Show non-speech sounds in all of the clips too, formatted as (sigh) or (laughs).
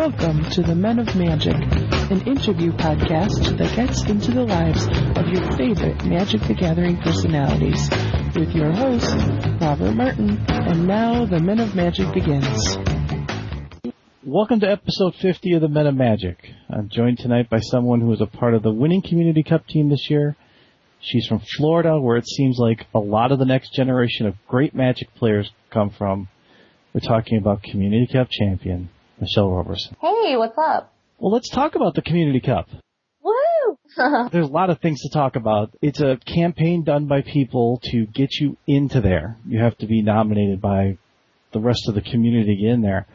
Welcome to the Men of Magic, an interview podcast that gets into the lives of your favorite Magic the Gathering personalities. With your host, Robert Martin. And now the Men of Magic begins. Welcome to episode 50 of the Men of Magic. I'm joined tonight by someone who is a part of the winning Community Cup team this year. She's from Florida, where it seems like a lot of the next generation of great Magic players come from. We're talking about Community Cup champion, Michelle Roberson. Hey, what's up? Well, let's talk about the Community Cup. Woo! (laughs) There's a lot of things to talk about. It's a campaign done by people to get you into there. You have to be nominated by the rest of the community to get in there.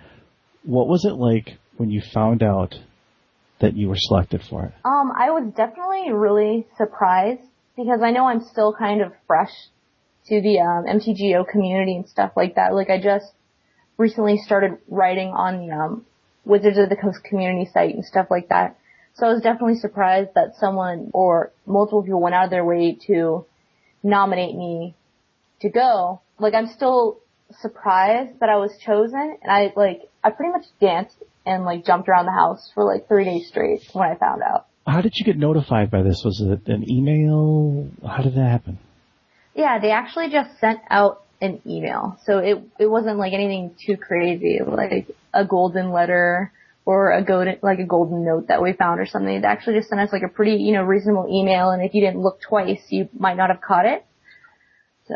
What was it like when you found out that you were selected for it? Um, I was definitely really surprised because I know I'm still kind of fresh to the um, MTGO community and stuff like that. Like I just recently started writing on the um, Wizards of the Coast community site and stuff like that. So I was definitely surprised that someone or multiple people went out of their way to nominate me to go. Like I'm still surprised that I was chosen and I like, I pretty much danced and like jumped around the house for like three days straight when I found out. How did you get notified by this? Was it an email? How did that happen? Yeah, they actually just sent out an email. So it it wasn't like anything too crazy, like a golden letter or a golden like a golden note that we found or something. They actually just sent us like a pretty you know reasonable email, and if you didn't look twice, you might not have caught it. So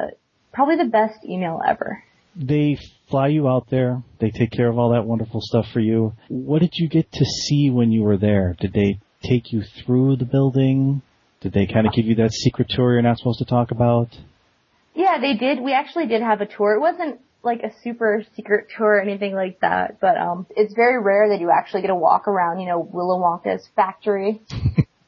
probably the best email ever. They fly you out there. They take care of all that wonderful stuff for you. What did you get to see when you were there? Did they take you through the building? Did they kind of give you that secret tour you're not supposed to talk about? Yeah, they did. We actually did have a tour. It wasn't like a super secret tour or anything like that, but um it's very rare that you actually get to walk around, you know, Willy Wonka's factory.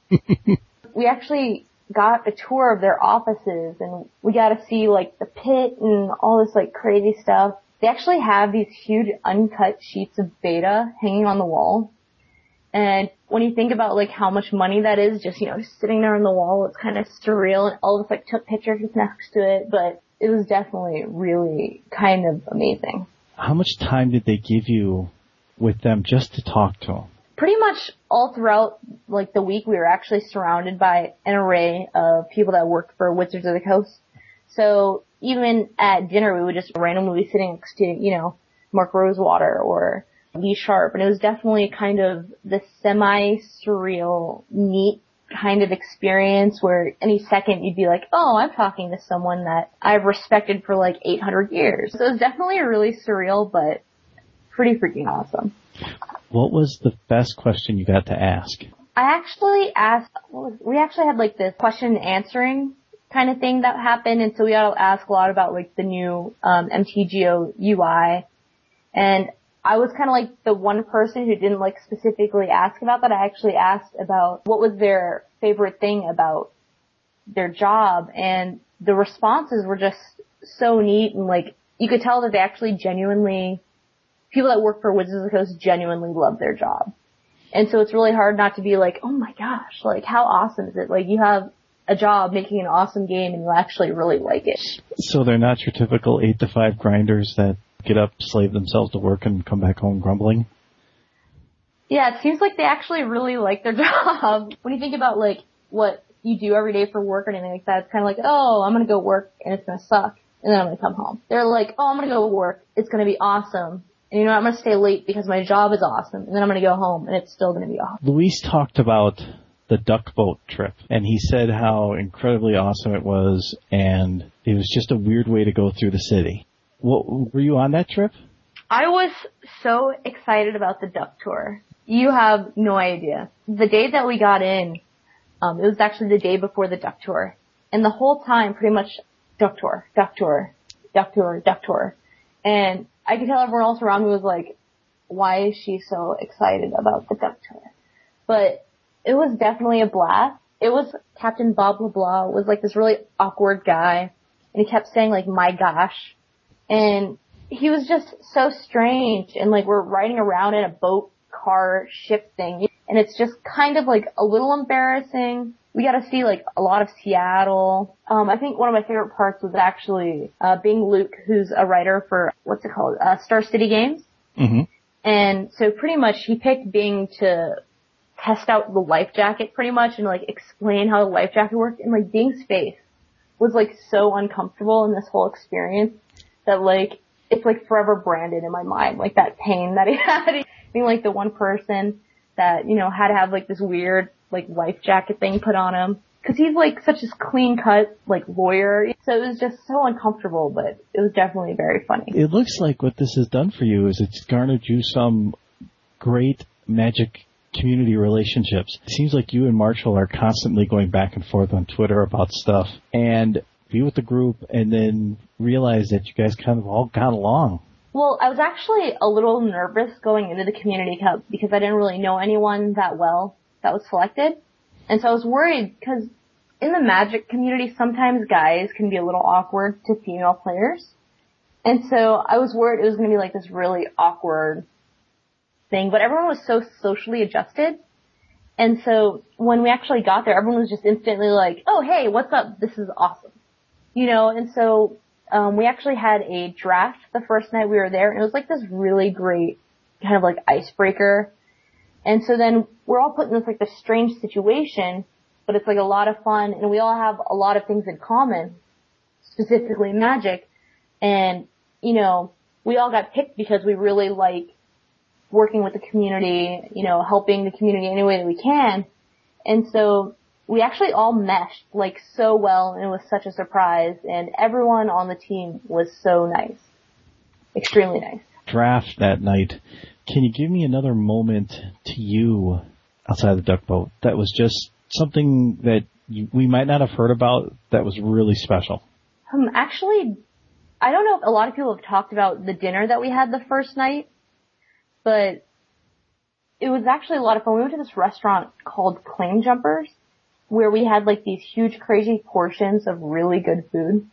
(laughs) we actually got a tour of their offices and we got to see like the pit and all this like crazy stuff. They actually have these huge uncut sheets of beta hanging on the wall. And when you think about like how much money that is, just you know, sitting there on the wall, it's kind of surreal. And all of us like took pictures next to it, but it was definitely really kind of amazing. How much time did they give you with them just to talk to them? Pretty much all throughout like the week, we were actually surrounded by an array of people that worked for Wizards of the Coast. So even at dinner, we would just randomly be sitting next to you know Mark Rosewater or Lee Sharp, and it was definitely kind of the semi-surreal, neat kind of experience where any second you'd be like, oh, I'm talking to someone that I've respected for like 800 years. So it was definitely a really surreal, but pretty freaking awesome. What was the best question you got to ask? I actually asked, we actually had like this question and answering kind of thing that happened, and so we got to ask a lot about like the new um, MTGO UI. And I was kind of like the one person who didn't like specifically ask about that. I actually asked about what was their favorite thing about their job and the responses were just so neat and like you could tell that they actually genuinely people that work for Wizards of the Coast genuinely love their job. And so it's really hard not to be like, oh my gosh, like how awesome is it? Like you have a job making an awesome game and you actually really like it. So they're not your typical eight to five grinders that get up, slave themselves to work, and come back home grumbling? Yeah, it seems like they actually really like their (laughs) job. when you think about like what you do every day for work or anything like that, it's kind of like, oh, I'm gonna go work and it's gonna suck, and then I'm gonna come home. They're like, oh, I'm gonna go work, it's gonna be awesome, and you know I'm gonna stay late because my job is awesome, and then I'm gonna go home and it's still gonna be awesome. Luis talked about the duck boat trip, and he said how incredibly awesome it was, and it was just a weird way to go through the city. What, were you on that trip? I was so excited about the duck tour. You have no idea. The day that we got in, um, it was actually the day before the duck tour. And the whole time, pretty much, duck tour, duck tour, duck tour, duck tour. And I could tell everyone else around me was like, why is she so excited about the duck tour? But it was definitely a blast. It was Captain Bob LeBlanc was like this really awkward guy. And he kept saying like, my gosh, and he was just so strange and like we're riding around in a boat car ship thing and it's just kind of like a little embarrassing. We got to see like a lot of Seattle. Um, I think one of my favorite parts was actually uh, Bing Luke, who's a writer for what's it called, uh, Star City Games. Mm-hmm. And so pretty much he picked Bing to test out the life jacket pretty much and like explain how the life jacket worked and like Bing's face was like so uncomfortable in this whole experience that like it's like forever branded in my mind, like that pain that he (laughs) had being like the one person that, you know, had to have like this weird like life jacket thing put on him. Cause he's like such a clean cut like lawyer. So it was just so uncomfortable, but it was definitely very funny. It looks like what this has done for you is it's garnered you some great magic community relationships. It seems like you and Marshall are constantly going back and forth on Twitter about stuff and be with the group and then realize that you guys kind of all got along. Well, I was actually a little nervous going into the community cup because I didn't really know anyone that well that was selected. And so I was worried because in the magic community, sometimes guys can be a little awkward to female players. And so I was worried it was going to be like this really awkward thing, but everyone was so socially adjusted. And so when we actually got there, everyone was just instantly like, oh, hey, what's up? This is awesome. You know, and so, um, we actually had a draft the first night we were there and it was like this really great kind of like icebreaker. And so then we're all put in this like this strange situation, but it's like a lot of fun and we all have a lot of things in common, specifically magic. And, you know, we all got picked because we really like working with the community, you know, helping the community any way that we can. And so we actually all meshed like so well and it was such a surprise and everyone on the team was so nice. Extremely nice. Draft that night. Can you give me another moment to you outside the duck boat that was just something that you, we might not have heard about that was really special? Um, actually, I don't know if a lot of people have talked about the dinner that we had the first night but it was actually a lot of fun. We went to this restaurant called Claim Jumpers where we had like these huge crazy portions of really good food.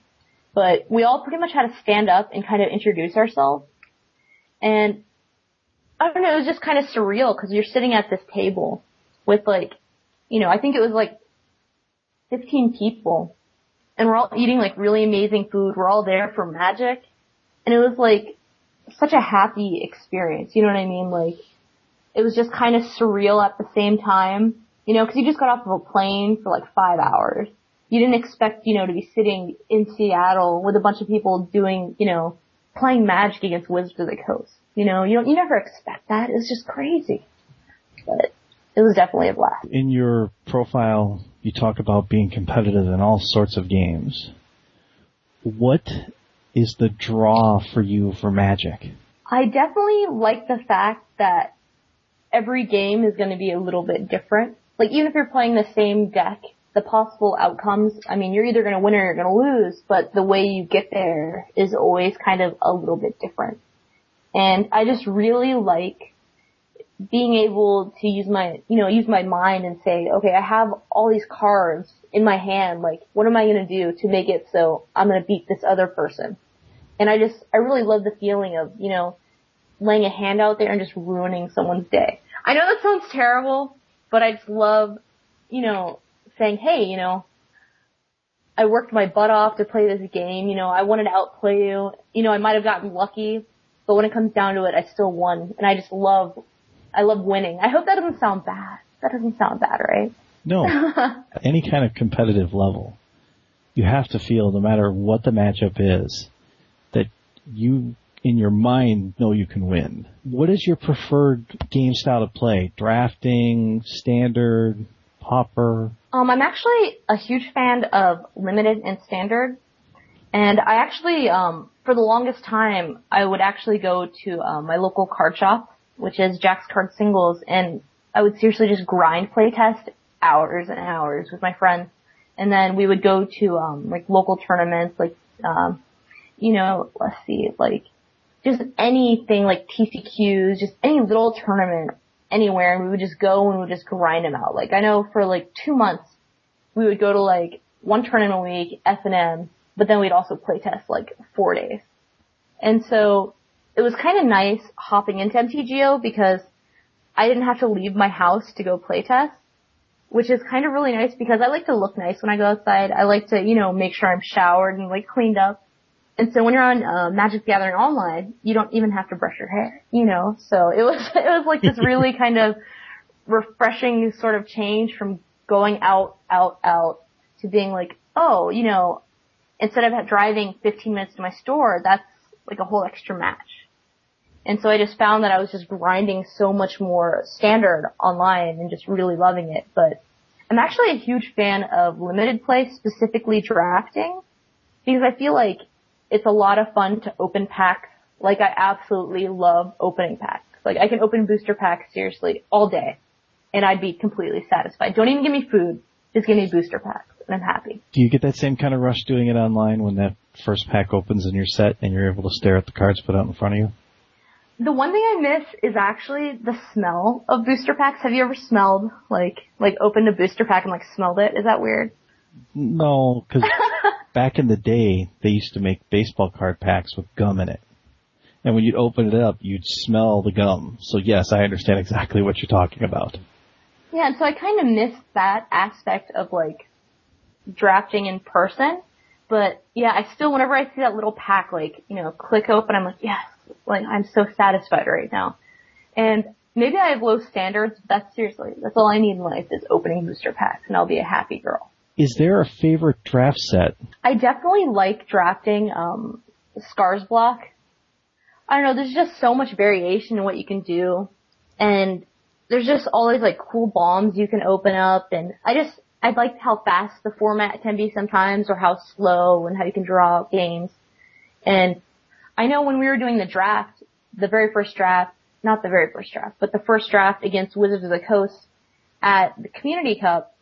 But we all pretty much had to stand up and kind of introduce ourselves. And I don't know, it was just kind of surreal because you're sitting at this table with like, you know, I think it was like 15 people and we're all eating like really amazing food. We're all there for magic. And it was like, such a happy experience. You know what I mean? Like, it was just kind of surreal at the same time. You know, cause you just got off of a plane for like five hours. You didn't expect, you know, to be sitting in Seattle with a bunch of people doing, you know, playing magic against Wizards of the Coast. You know, you don't, you never expect that. It's just crazy. But it was definitely a blast. In your profile, you talk about being competitive in all sorts of games. What is the draw for you for Magic? I definitely like the fact that every game is going to be a little bit different. Like even if you're playing the same deck, the possible outcomes, I mean, you're either going to win or you're going to lose, but the way you get there is always kind of a little bit different. And I just really like being able to use my, you know, use my mind and say, okay, I have all these cards in my hand, like, what am I to do to make it so I'm to beat this other person? And I just, I really love the feeling of, you know, laying a hand out there and just ruining someone's day. I know that sounds terrible, but I just love, you know, saying, hey, you know, I worked my butt off to play this game, you know, I wanted to outplay you, you know, I might have gotten lucky, but when it comes down to it, I still won, and I just love, I love winning. I hope that doesn't sound bad. That doesn't sound bad, right? No. (laughs) Any kind of competitive level, you have to feel, no matter what the matchup is, that you in your mind know you can win. What is your preferred game style to play? Drafting, standard, Pauper? Um, I'm actually a huge fan of limited and standard. And I actually, um, for the longest time, I would actually go to um, my local card shop, which is Jack's Card Singles, and I would seriously just grind playtest hours and hours with my friends. And then we would go to um, like local tournaments, like um, you know, let's see, like just anything like PTQs, just any little tournament anywhere and we would just go and we would just grind them out. Like I know for like two months we would go to like one tournament a week, FNM, but then we'd also play test like four days. And so it was kind of nice hopping into MTGO because I didn't have to leave my house to go play test, which is kind of really nice because I like to look nice when I go outside. I like to, you know, make sure I'm showered and like cleaned up. And so when you're on uh, Magic Gathering online, you don't even have to brush your hair, you know. So it was (laughs) it was like this really kind of refreshing sort of change from going out, out, out to being like, oh, you know, instead of driving 15 minutes to my store, that's like a whole extra match. And so I just found that I was just grinding so much more standard online and just really loving it. But I'm actually a huge fan of limited play, specifically drafting, because I feel like it's a lot of fun to open packs. Like I absolutely love opening packs. Like I can open booster packs seriously all day and I'd be completely satisfied. Don't even give me food. Just give me booster packs and I'm happy. Do you get that same kind of rush doing it online when that first pack opens in your set and you're able to stare at the cards put out in front of you? The one thing I miss is actually the smell of booster packs. Have you ever smelled like like opened a booster pack and like smelled it? Is that weird? No, because (laughs) back in the day they used to make baseball card packs with gum in it, and when you'd open it up, you'd smell the gum. So yes, I understand exactly what you're talking about. Yeah, and so I kind of miss that aspect of like drafting in person. But yeah, I still, whenever I see that little pack, like, you know, click open, I'm like, yes, like, I'm so satisfied right now. And maybe I have low standards, but that's seriously, that's all I need in life is opening booster packs and I'll be a happy girl. Is there a favorite draft set? I definitely like drafting, um, Scars block. I don't know, there's just so much variation in what you can do. And there's just always like cool bombs you can open up and I just, I like how fast the format can be sometimes or how slow and how you can draw out games. And I know when we were doing the draft, the very first draft, not the very first draft, but the first draft against Wizards of the Coast at the Community Cup,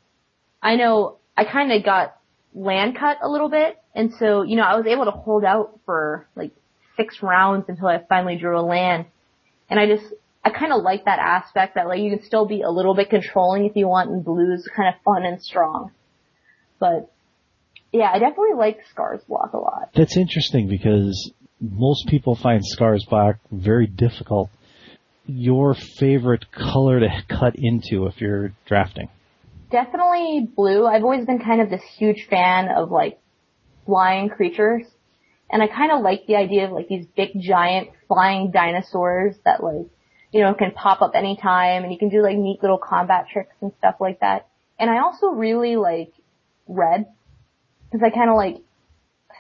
I know I kind of got land cut a little bit. And so, you know, I was able to hold out for like six rounds until I finally drew a land. And I just, I kind of like that aspect that like you can still be a little bit controlling if you want and blues kind of fun and strong. But yeah, I definitely like Scars block a lot. That's interesting because most people find scars block very difficult. Your favorite color to cut into if you're drafting? Definitely blue. I've always been kind of this huge fan of like flying creatures. And I kind of like the idea of like these big giant flying dinosaurs that like, you know, can pop up anytime and you can do like neat little combat tricks and stuff like that. And I also really like red because I kind of like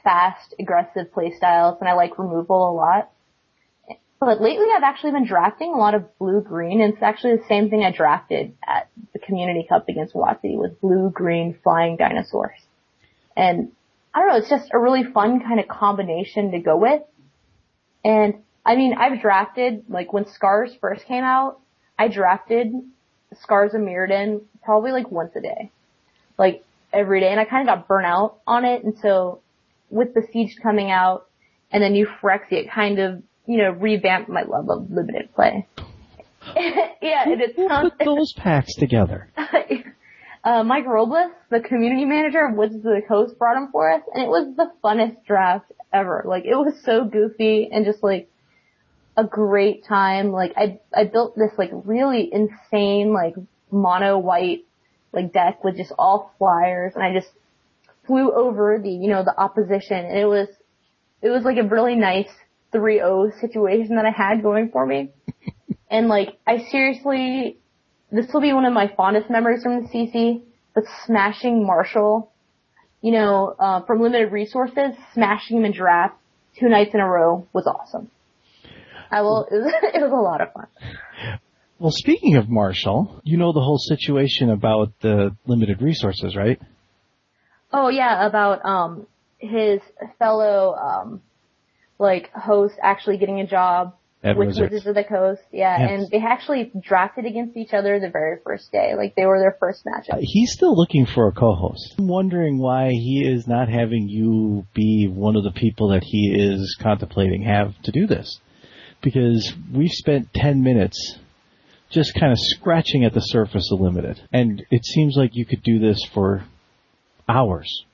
fast, aggressive play styles, and I like removal a lot. But lately I've actually been drafting a lot of blue-green, and it's actually the same thing I drafted at the Community Cup against WotC with blue-green flying dinosaurs. And I don't know, it's just a really fun kind of combination to go with. And I mean, I've drafted, like when Scars first came out, I drafted Scars of Mirrodin probably like once a day. Like every day and I kind of got burnt out on it and so with the Siege coming out and the new Phyrexia, it kind of, you know, revamped my love of limited play. (laughs) yeah, and it sounds. Put those packs together. (laughs) uh, Mike Robles, the community manager of Wizards of the Coast, brought them for us, and it was the funnest draft ever. Like, it was so goofy and just like a great time. Like, I I built this like really insane like mono white like deck with just all flyers, and I just flew over the, you know, the opposition and it was, it was like a really nice 3-0 situation that I had going for me. (laughs) and like, I seriously, this will be one of my fondest memories from the CC, but smashing Marshall, you know, uh, from limited resources, smashing him in draft two nights in a row was awesome. I will, it was, (laughs) it was a lot of fun. Well, speaking of Marshall, you know the whole situation about the limited resources, right? Oh yeah, about um his fellow um like host actually getting a job At with Wizards. Wizards of the Coast. Yeah, Yes. and they actually drafted against each other the very first day. Like they were their first Uh, matchup. He's still looking for a co-host. I'm wondering why he is not having you be one of the people that he is contemplating have to do this. Because we've spent 10 minutes just kind of scratching at the surface of limited. And it seems like you could do this for hours.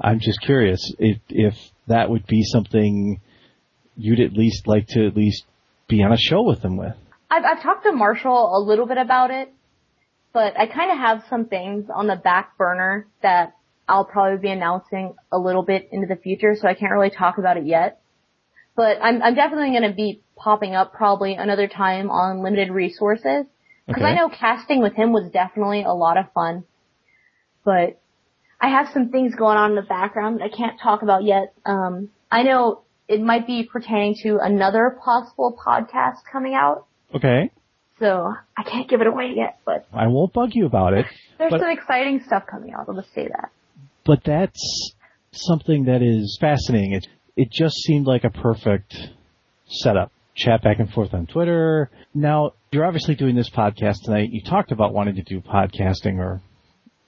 I'm just curious if, if that would be something you'd at least like to at least be on a show with him with. I've, I've talked to Marshall a little bit about it, but I kind of have some things on the back burner that I'll probably be announcing a little bit into the future, so I can't really talk about it yet. But I'm, I'm definitely going to be popping up probably another time on limited resources. Because Okay. I know casting with him was definitely a lot of fun. But I have some things going on in the background that I can't talk about yet. Um, I know it might be pertaining to another possible podcast coming out. Okay. So I can't give it away yet, but I won't bug you about it. (laughs) there's But- some exciting stuff coming out. I'll just say that. but that's something that is fascinating. It it just seemed like a perfect setup. Chat back and forth on Twitter. Now you're obviously doing this podcast tonight. You talked about wanting to do podcasting or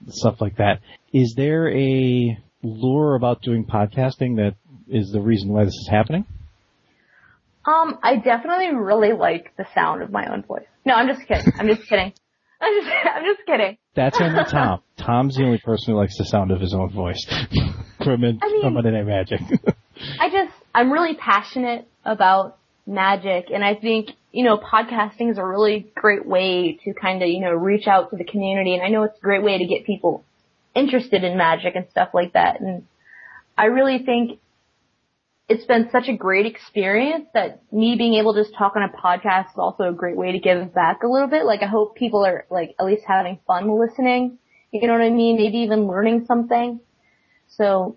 stuff like that. Is there a lure about doing podcasting that is the reason why this is happening? Um, I definitely really like the sound of my own voice. No, I'm just kidding. I'm just kidding. (laughs) I'm just, I'm just kidding. That's only Tom. (laughs) Tom's the only person who likes the sound of his own voice (laughs) from in, I mean- from Monday Night Magic. I just, I'm really passionate about magic and I think, you know, podcasting is a really great way to kind of, you know, reach out to the community and I know it's a great way to get people interested in magic and stuff like that and I really think it's been such a great experience that me being able to just talk on a podcast is also a great way to give back a little bit. Like I hope people are like at least having fun listening. You know what I mean? Maybe even learning something. So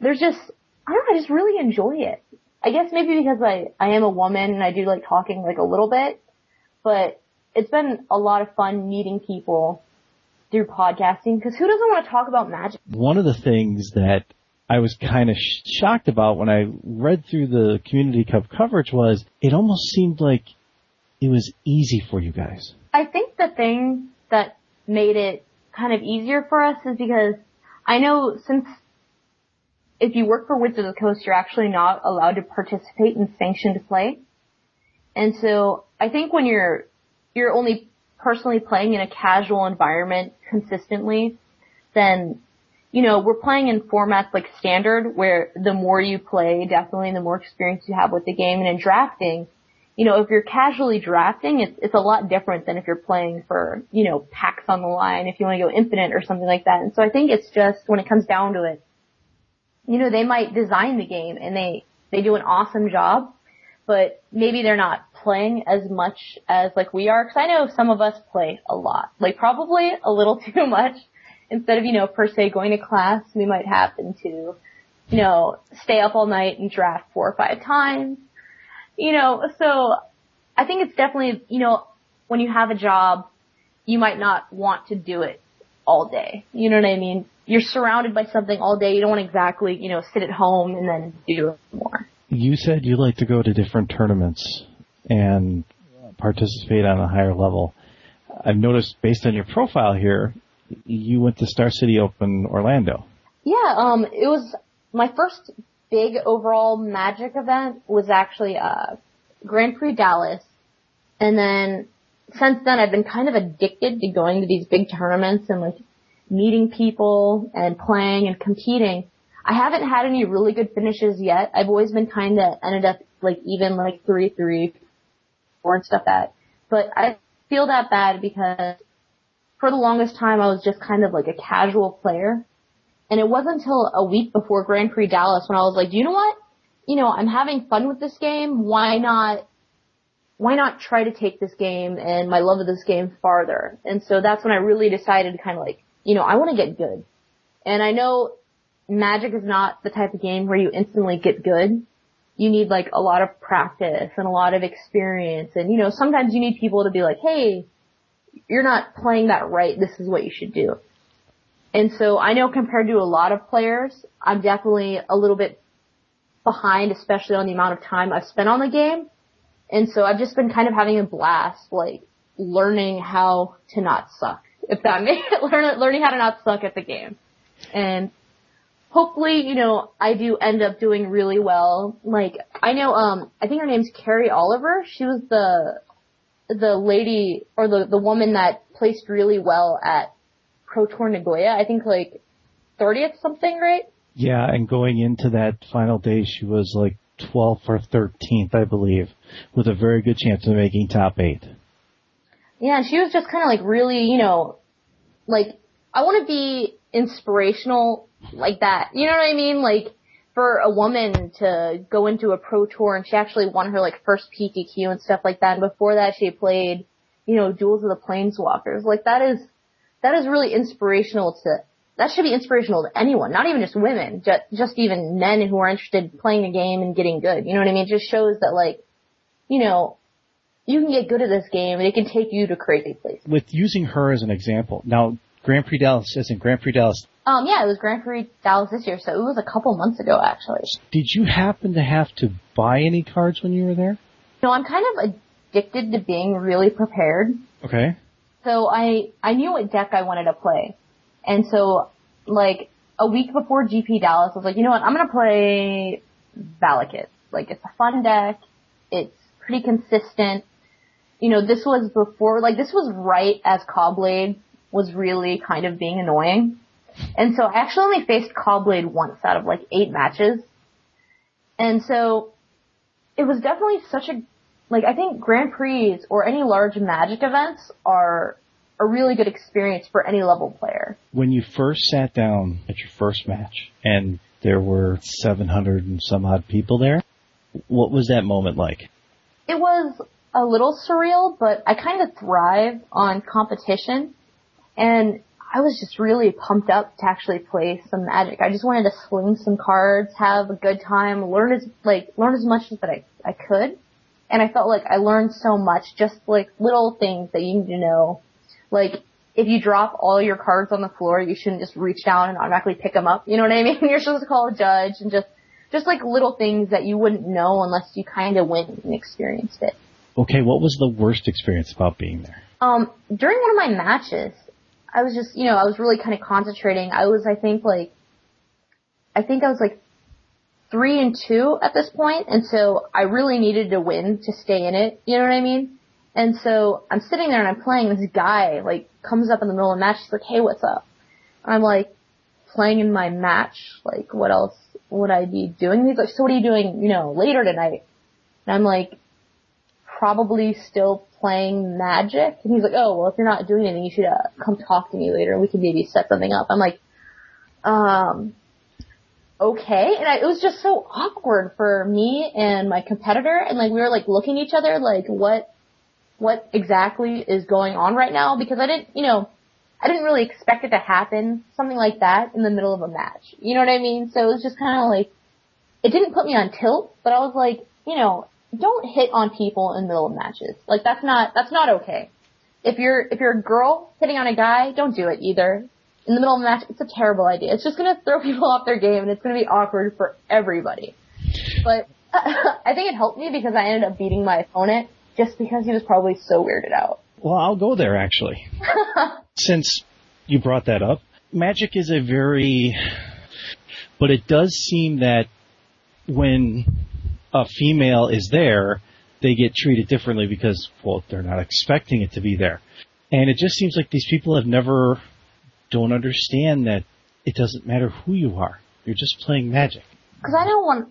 there's just I don't know, I just really enjoy it. I guess maybe because I, I am a woman and I do like talking like a little bit, but it's been a lot of fun meeting people through podcasting because who doesn't want to talk about magic? one of the things that I was kind of sh- shocked about when I read through the Community Cup coverage was it almost seemed like it was easy for you guys. I think the thing that made it kind of easier for us is because I know since if you work for Wizards of the Coast, you're actually not allowed to participate in sanctioned play. And so I think when you're, you're only personally playing in a casual environment consistently, then, you know, we're playing in formats like standard where the more you play, definitely the more experience you have with the game and in drafting, you know, if you're casually drafting, it's, it's a lot different than if you're playing for, you know, packs on the line, if you want to go infinite or something like that. And so I think it's just, when it comes down to it, you know, they might design the game and they, they do an awesome job, but maybe they're not playing as much as like we are. Cause I know some of us play a lot, like probably a little (laughs) too much. Instead of, you know, per se going to class, we might happen to, you know, stay up all night and draft four or five times. You know, so I think it's definitely, you know, when you have a job, you might not want to do it all day. You know what I mean? You're surrounded by something all day. You don't want to exactly, you know, sit at home and then do more. You said you like to go to different tournaments and participate on a higher level. I've noticed based on your profile here, you went to Star City Open Orlando. Yeah, um, it was my first big overall Magic event was actually uh Grand Prix Dallas, and then since then I've been kind of addicted to going to these big tournaments and like meeting people and playing and competing. I haven't had any really good finishes yet. I've always been kind of ended up like even like three three, four and stuff that. But I feel that bad because for the longest time I was just kind of like a casual player. And it wasn't until a week before Grand Prix Dallas when I was like, you know what? You know, I'm having fun with this game. Why not, why not try to take this game and my love of this game farther? And so that's when I really decided to kind of like, you know, I want to get good. And I know Magic is not the type of game where you instantly get good. You need like a lot of practice and a lot of experience. And you know, sometimes you need people to be like, hey, you're not playing that right. This is what you should do. And so I know compared to a lot of players, I'm definitely a little bit behind, especially on the amount of time I've spent on the game. And so I've just been kind of having a blast, like learning how to not suck, if that makes (laughs) learn, learning how to not suck at the game. And hopefully, you know, I do end up doing really well. Like I know, um, I think her name's Carrie Oliver. She was the the lady or the the woman that placed really well at Pro Tour Nagoya. I think like 30th something, right? Yeah, and going into that final day, she was like 12th or 13th, I believe, with a very good chance of making top eight. Yeah, and she was just kind of like really, you know, like I want to be inspirational like that. You know what I mean? Like for a woman to go into a pro tour and she actually won her like first PTQ and stuff like that. And before that, she played, you know, Duels of the Planeswalkers. Like that is that is really inspirational to that should be inspirational to anyone, not even just women, just, just even men who are interested in playing the game and getting good. You know what I mean? It just shows that like, you know, you can get good at this game and it can take you to crazy places. With using her as an example, now Grand Prix Dallas isn't Grand Prix Dallas. Um, yeah, it was Grand Prix Dallas this year, so it was a couple months ago actually. Did you happen to have to buy any cards when you were there? No, I'm kind of addicted to being really prepared. Okay. So I I knew what deck I wanted to play, and so like a week before GP Dallas, I was like, you know what, I'm gonna play Valakut. Like it's a fun deck. It's pretty consistent. You know, this was before, like this was right as Caw-Blade was really kind of being annoying. And so I actually only faced Caw-Blade once out of like eight matches. And so it was definitely such a, like I think Grand Prix or any large Magic events are a really good experience for any level player. When you first sat down at your first match and there were 700 and some odd people there, what was that moment like? It was a little surreal, but I kind of thrive on competition. And I was just really pumped up to actually play some magic. I just wanted to sling some cards, have a good time, learn as, like, learn as much as that I, I could. And I felt like I learned so much, just like little things that you need to know. Like, if you drop all your cards on the floor, you shouldn't just reach down and automatically pick them up. You know what I mean? (laughs) You're supposed to call a judge and just, just like little things that you wouldn't know unless you kind of went and experienced it. Okay, what was the worst experience about being there? Um, during one of my matches, I was just, you know, I was really kind of concentrating. I was, I think, like, I think I was like three and two at this point, and so I really needed to win to stay in it. You know what I mean? And so I'm sitting there and I'm playing. This guy like comes up in the middle of the match. He's like, "Hey, what's up?" I'm like, playing in my match. Like, what else would I be doing? He's like, "So what are you doing? You know, later tonight?" And I'm like, probably still playing Magic. And he's like, oh, well, if you're not doing anything, you should uh, come talk to me later we can maybe set something up. I'm like, um, okay. And I, it was just so awkward for me and my competitor. And like, we were like looking at each other like, what, what exactly is going on right now? Because I didn't, you know, I didn't really expect it to happen, something like that, in the middle of a match. You know what I mean? So it was just kind of like, it didn't put me on tilt, but I was like, you know, don't hit on people in the middle of matches. Like that's not that's not okay. If you're if you're a girl hitting on a guy, don't do it either. In the middle of a match, it's a terrible idea. It's just gonna throw (laughs) people off their game and it's gonna be awkward for everybody. But (laughs) I think it helped me because I ended up beating my opponent just because he was probably so weirded out. Well, I'll go there actually. (laughs) Since you brought that up, Magic is a very, but it does seem that when a female is there, they get treated differently because, well, they're not expecting it to be there. And it just seems like these people have never, don't understand that it doesn't matter who you are. You're just playing magic. Cause I know when,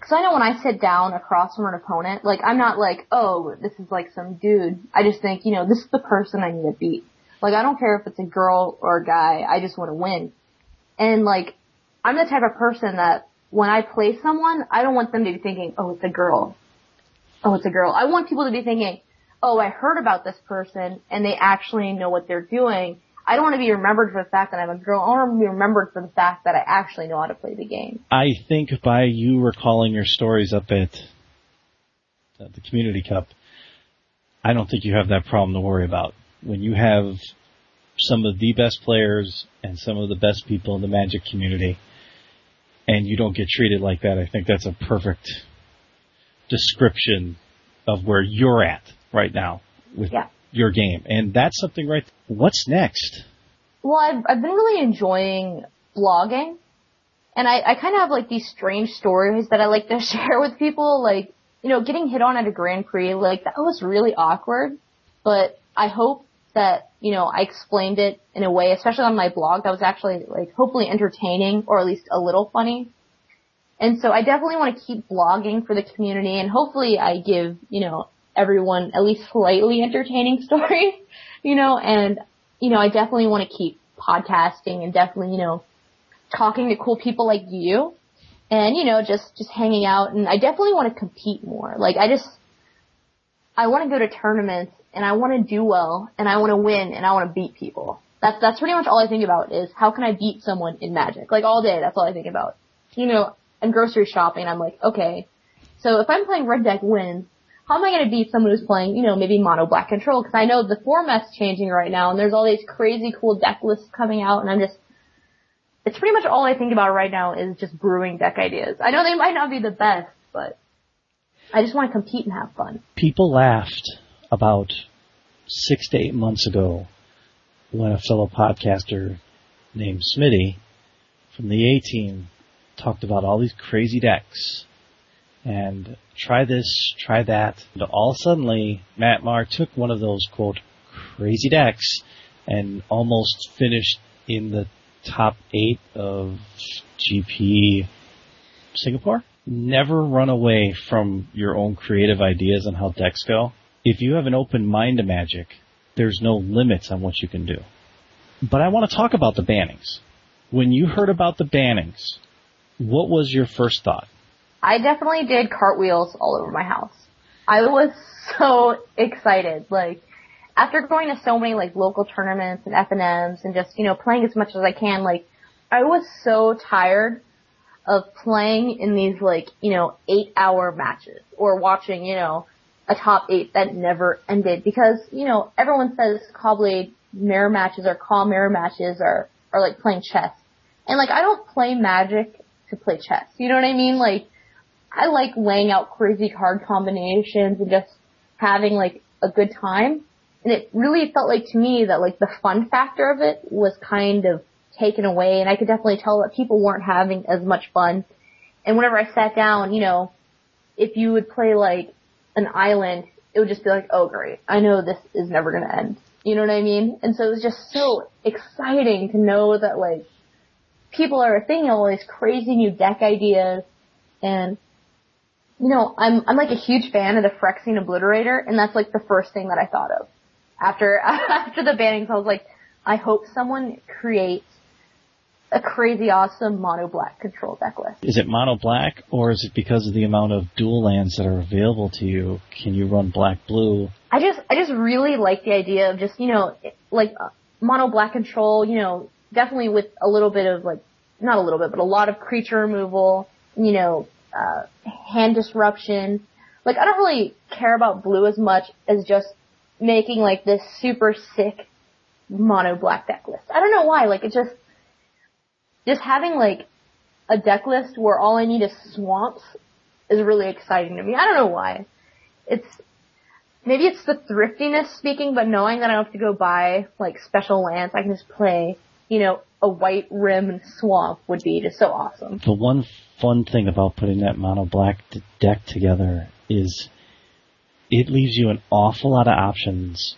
cause I know when I sit down across from an opponent, like I'm not like, oh, this is like some dude. I just think, you know, this is the person I need to beat. Like I don't care if it's a girl or a guy, I just want to win. And like, I'm the type of person that when I play someone, I don't want them to be thinking, oh, it's a girl. Oh, it's a girl. I want people to be thinking, oh, I heard about this person and they actually know what they're doing. I don't want to be remembered for the fact that I'm a girl. I want to be remembered for the fact that I actually know how to play the game. I think by you recalling your stories up at the Community Cup, I don't think you have that problem to worry about. When you have some of the best players and some of the best people in the Magic community, and you don't get treated like that, I think that's a perfect description of where you're at right now with Yeah. your game. And that's something right. What's next? Well, I've, I've been really enjoying blogging. And I, I kind of have like these strange stories that I like to (laughs) share with people. Like, you know, getting hit on at a Grand Prix, like that was really awkward. But I hope that, you know, I explained it in a way, especially on my blog, that was actually like hopefully entertaining or at least a little funny. And so I definitely want to keep blogging for the community and hopefully I give, you know, everyone at least slightly entertaining (laughs) stories, you know, and, you know, I definitely want to keep podcasting and definitely, you know, talking to cool people like you and, you know, just, just hanging out. And I definitely want to compete more. Like I just, I want to go to tournaments and I want to do well and I want to win and I want to beat people. That's, that's pretty much all I think about is how can I beat someone in magic? Like all day, that's all I think about. You know, I'm grocery shopping I'm like, okay, so if I'm playing red deck wins, how am I going to beat someone who's playing, you know, maybe mono black control? Because I know the format's changing right now, and there's all these crazy cool deck lists coming out, and I'm just, it's pretty much all I think about right now is just brewing deck ideas. I know they might not be the best, but I just want to compete and have fun. People laughed about six to eight months ago when a fellow podcaster named Smitty from the A team talked about all these crazy decks and try this, try that. And all suddenly, Matt Marr took one of those quote crazy decks and almost finished in the top eight of GP Singapore. Never run away from your own creative ideas on how decks go. If you have an open mind to magic, there's no limits on what you can do. But I want to talk about the bannings. When you heard about the bannings, what was your first thought? I definitely did cartwheels all over my house. I was (laughs) so excited. Like, after going to so many like local tournaments and FNMs and just, you know, playing as much as I can, like, I was so tired of playing in these like, you know, eight hour matches or watching, you know, a top eight that never ended because, you know, everyone says Caw-Blade mirror matches or call mirror matches are, are like playing chess. And like, I don't play magic to play chess. You know what I mean? Like, I like laying out crazy card combinations and just having like a good time. And it really felt like to me that like the fun factor of it was kind of taken away and I could definitely tell that people weren't having as much fun. And whenever I sat down, you know, if you would play like an island, it would just be like, oh great, I know this is never gonna end. You know what I mean? And so it was just so exciting to know that like people are thinking all these crazy new deck ideas and you know, I'm I'm like a huge fan of the Phyrexian Obliterator, and that's like the first thing that I thought of after (laughs) after the bannings. I was like, I hope someone creates a crazy awesome mono black control deck list. Is it mono black, or is it because of the amount of dual lands that are available to you? Can you run black blue? I just I just really like the idea of just you know like uh, mono black control. You know, definitely with a little bit of like not a little bit, but a lot of creature removal. You know, uh, hand disruption. Like I don't really care about blue as much as just making like this super sick mono black deck list. I don't know why. Like it just just having like a deck list where all I need is swamps is really exciting to me. I don't know why. It's maybe it's the thriftiness speaking, but knowing that I don't have to go buy like special lands, I can just play, you know, a white rim swamp would be just so awesome. The one fun thing about putting that mono black deck together is it leaves you an awful lot of options.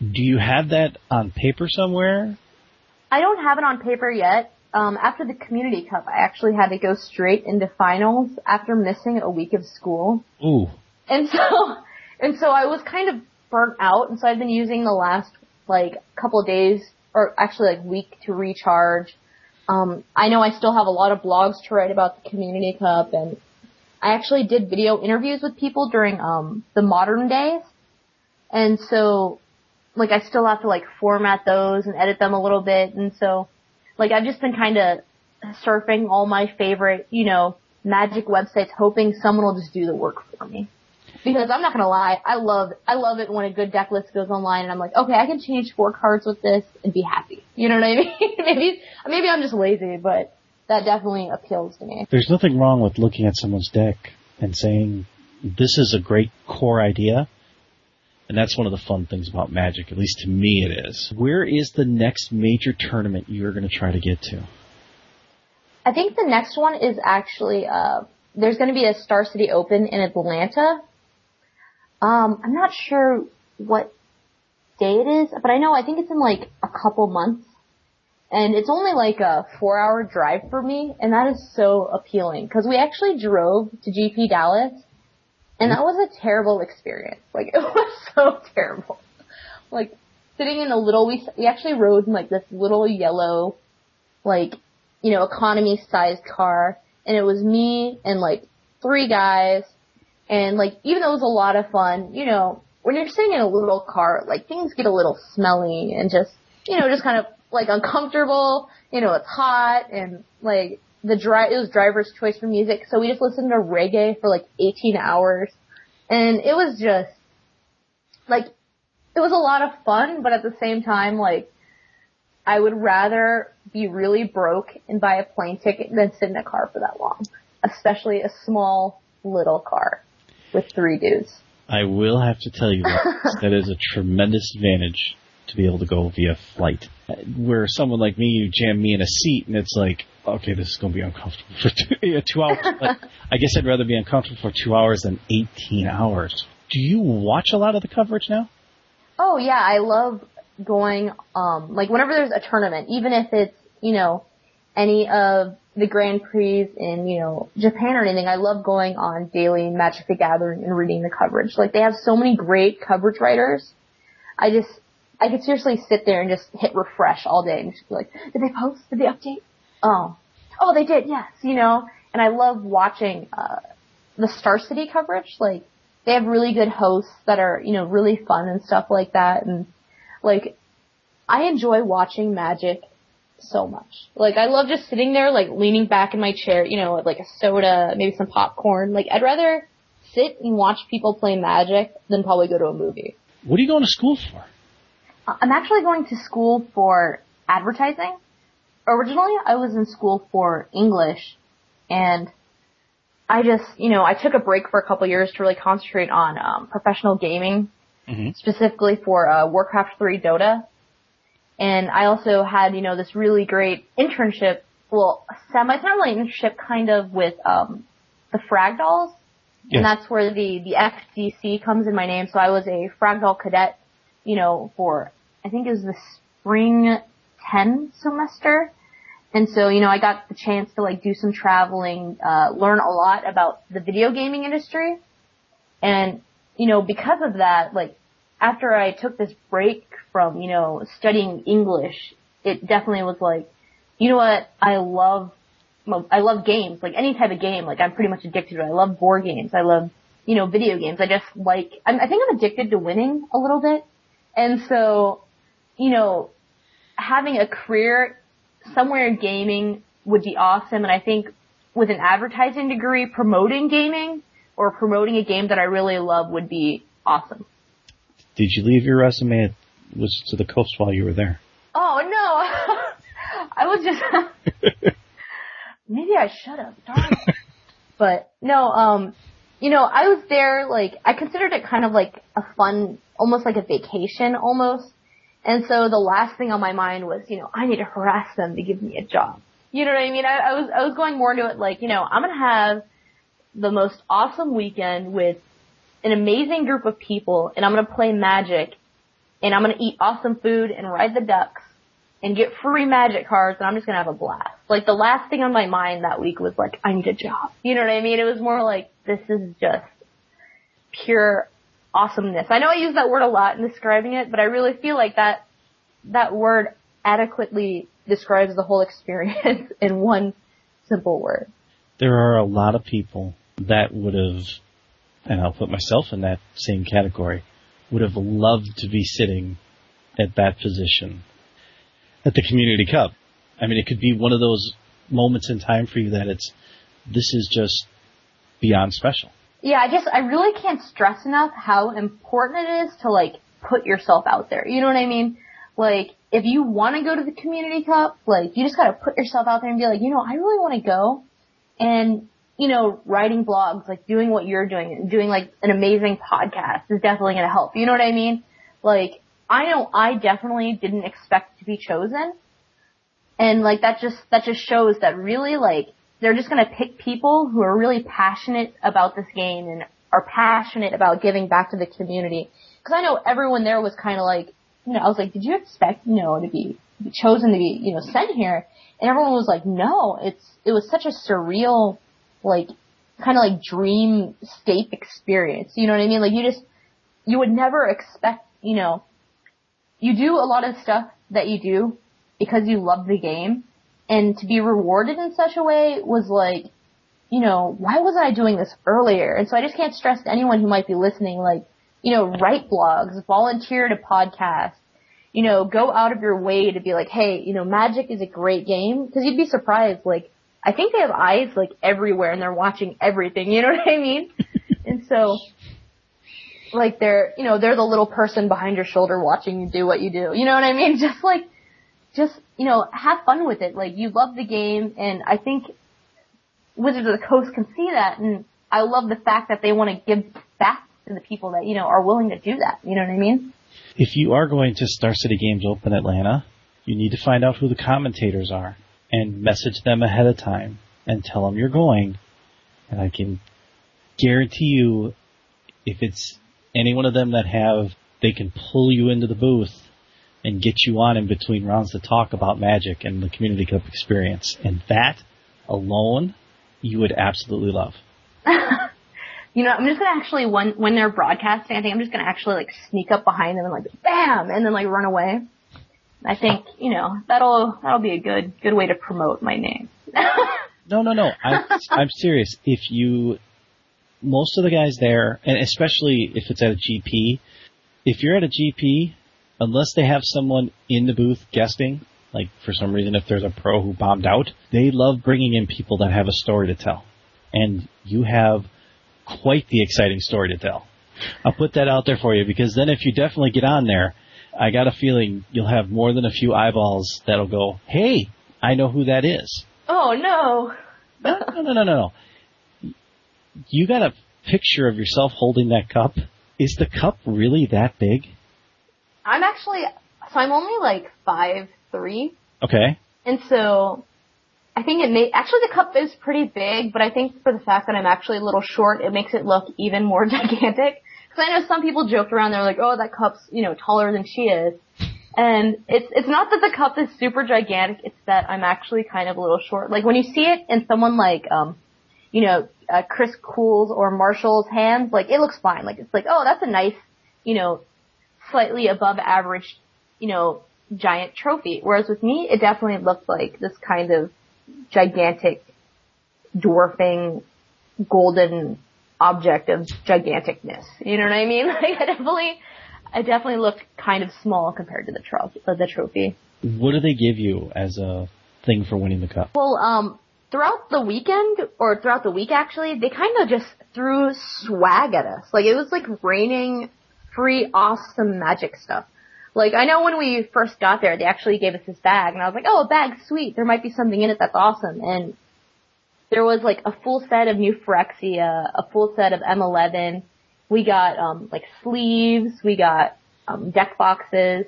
Do you have that on paper somewhere? I don't have it on paper yet. Um, after the community cup, I actually had to go straight into finals after missing a week of school. Ooh. And so, (laughs) and so I was kind of burnt out, and so I've been using the last like couple of days, or actually like week to recharge um, I know I still have a lot of blogs to write about the Community Cup, and I actually did video interviews with people during um, the modern days, and so like I still have to like format those and edit them a little bit, and so like I've just been kind of surfing all my favorite, you know, magic websites, hoping someone will just do the work for me because I'm not gonna lie, I love I love it when a good deck list goes online and I'm like, okay, I can change four cards with this and be happy. (laughs) You know what I mean? (laughs) maybe maybe I'm just lazy, but that definitely appeals to me. There's nothing wrong with looking at someone's deck and saying this is a great core idea. And that's one of the fun things about Magic, at least to me it is. Where is the next major tournament you're going to try to get to? I think the next one is actually, uh, there's going to be a Star City Open in Atlanta um, I'm not sure what day it is, but I know I think it's in like a couple months. And it's only like a four hour drive for me, and that is so appealing. Cause we actually drove to GP Dallas, and that was a terrible experience. Like, (laughs) it was so terrible. Like, sitting in a little, we, we actually rode in like this little yellow, like, you know, economy sized car. And it was me and like three guys. And like, even though it was a lot of fun, you know, when you're sitting in a little car, like things get a little smelly and just, you know, just kind of like uncomfortable. You know, it's hot and like the dri- it was driver's choice for music. So we just listened to reggae for like 18 hours. And it was just like it was a lot of fun, but at the same time, like, I would rather be really broke and buy a plane ticket than sit in a car for that long. Especially a small, little car with three dudes. I will have to tell you that (laughs) that is a tremendous advantage to be able to go via flight. Where someone like me, you jam me in a seat and it's like, okay, this is going to be uncomfortable for two, (laughs) yeah, two hours. But (laughs) I guess I'd rather be uncomfortable for two hours than 18 hours. Do you watch a lot of the coverage now? Oh yeah, I love going, um, like whenever there's a tournament, even if it's, you know, any of the Grand Prix in, you know, Japan or anything, I love going on daily Magic the Gathering and reading the coverage. Like they have so many great coverage writers. I just, I could seriously sit there and just hit refresh all day and just be like, did they post? Did they update? Oh. Oh, they did, yes, you know? And I love watching, uh, the Star City coverage. Like, they have really good hosts that are, you know, really fun and stuff like that. And like, I enjoy watching Magic so much. Like, I love just sitting there, like, leaning back in my chair, you know, with like a soda, maybe some popcorn. Like, I'd rather sit and watch people play Magic than probably go to a movie. What are you going to school for? Uh, I'm actually going to school for advertising. Originally, I was in school for English, and I just, you know, I took a break for a couple years to really concentrate on um, professional gaming, mm-hmm. specifically for uh, Warcraft 3 Dota. And I also had, you know, this really great internship, well, semi, it's not really an internship, kind of with um, the Fragdolls. Yes. And that's where the, the FDC comes in my name. So I was a Fragdoll cadet, you know, for, I think it was the spring 10 semester. And so, you know, I got the chance to like do some traveling, uh, learn a lot about the video gaming industry. And, you know, because of that, like, after I took this break from, you know, studying English, it definitely was like, you know what, I love, I love games, like any type of game, like I'm pretty much addicted to it. I love board games. I love, you know, video games. I just like, I'm, I think I'm addicted to winning a little bit. And so, you know, having a career somewhere in gaming would be awesome. And I think with an advertising degree, promoting gaming or promoting a game that I really love would be awesome. Did you leave your resume at, Wizards of the Coast while you were there? Oh no, (laughs) I was just (laughs) maybe I should have. Darn. (laughs) but no, um, you know, I was there like I considered it kind of like a fun, almost like a vacation almost. And so the last thing on my mind was, you know, I need to harass them to give me a job. You know what I mean? I, I was I was going more into it like, you know, I'm gonna have the most awesome weekend with an amazing group of people, and I'm gonna play Magic, and I'm gonna eat awesome food and ride the ducks and get free Magic cards, and I'm just gonna have a blast. Like the last thing on my mind that week was like, I need a job. You know what I mean? It was more like this is just pure awesomeness. I know I use that word a lot in describing it, but I really feel like that that word adequately describes the whole experience (laughs) in one simple word. There are a lot of people that would have, and I'll put myself in that same category, would have loved to be sitting at that position at the Community Cup. I mean, it could be one of those moments in time for you that it's, this is just beyond special. Yeah, I guess I really can't stress enough how important it is to like put yourself out there. You know what I mean? Like, if you want to go to the community cup, like, you just gotta put yourself out there and be like, you know, I really want to go. And, you know, writing blogs, like doing what you're doing doing like an amazing podcast is definitely gonna help. You know what I mean? Like, I know I definitely didn't expect to be chosen. And like that just, that just shows that really like, they're just going to pick people who are really passionate about this game and are passionate about giving back to the community. Because I know everyone there was kind of like, you know, I was like, did you expect, you know, to be, chosen to be, you know, sent here? And everyone was like, no, it's, it was such a surreal, like, kind of like dream state experience. You know what I mean? Like you just, you would never expect, you know, you do a lot of stuff that you do because you love the game and to be rewarded in such a way was like, you know, why wasn't I doing this earlier? And so I just can't stress to anyone who might be listening, like, you know, write blogs, volunteer to podcasts, you know, go out of your way to be like, hey, you know, Magic is a great game. Cause you'd be surprised, like, I think they have eyes like everywhere and they're watching everything, you know what I mean? (laughs) and so, like they're, you know, they're the little person behind your shoulder watching you do what you do. You know what I mean? (laughs) Just like, just, you know, have fun with it. Like you love the game and I think Wizards of the Coast can see that and I love the fact that they want to give back to the people that, you know, are willing to do that. You know what I mean? If you are going to Star City Games Open Atlanta, you need to find out who the commentators are and message them ahead of time and tell them you're going. And I can guarantee you, if it's any one of them that have, they can pull you into the booth and get you on in between rounds to talk about Magic and the Community Cup experience. And that alone, you would absolutely love. (laughs) you know, I'm just gonna actually when when they're broadcasting, I think I'm just gonna actually like sneak up behind them and like bam, and then like run away. I think you know that'll that'll be a good good way to promote my name. (laughs) no, no, no. I'm I'm serious. If you most of the guys there, and especially if it's at a GP, if you're at a GP, unless they have someone in the booth guesting, like for some reason if there's a pro who bombed out, they love bringing in people that have a story to tell. And you have quite the exciting story to tell. I'll put that out there for you because then if you definitely get on there, I got a feeling you'll have more than a few eyeballs that'll go, hey, I know who that is. Oh no. no, no, no, no, no you got a picture of yourself holding that cup. Is the cup really that big? I'm actually, so I'm only like five three. Okay. And so, I think it may, actually the cup is pretty big, but I think for the fact that I'm actually a little short, it makes it look even more (laughs) gigantic. Cause I know some people joked around, they're like, oh, that cup's, you know, taller than she is. And it's, it's not that the cup is super gigantic, it's that I'm actually kind of a little short. Like when you see it in someone like, um, you know, uh, Chris Cool's or Marshall's hands, like it looks fine. Like it's like, oh, that's a nice, you know, slightly above average, you know, giant trophy. Whereas with me, it definitely looked like this kind of gigantic, dwarfing, golden object of giganticness. You know what I mean? (laughs) Like I definitely, I definitely looked kind of small compared to the trophy. The trophy. What do they give you as a thing for winning the cup? Well, um, throughout the weekend, or throughout the week actually, they kind of just threw swag at us. Like it was like raining free awesome magic stuff. Like I know when we first got there, they actually gave us this bag, and I was like, oh, a bag, sweet. There might be something in it that's awesome. And there was like a full set of new Phyrexia, a full set of M11. We got um like sleeves, we got um deck boxes.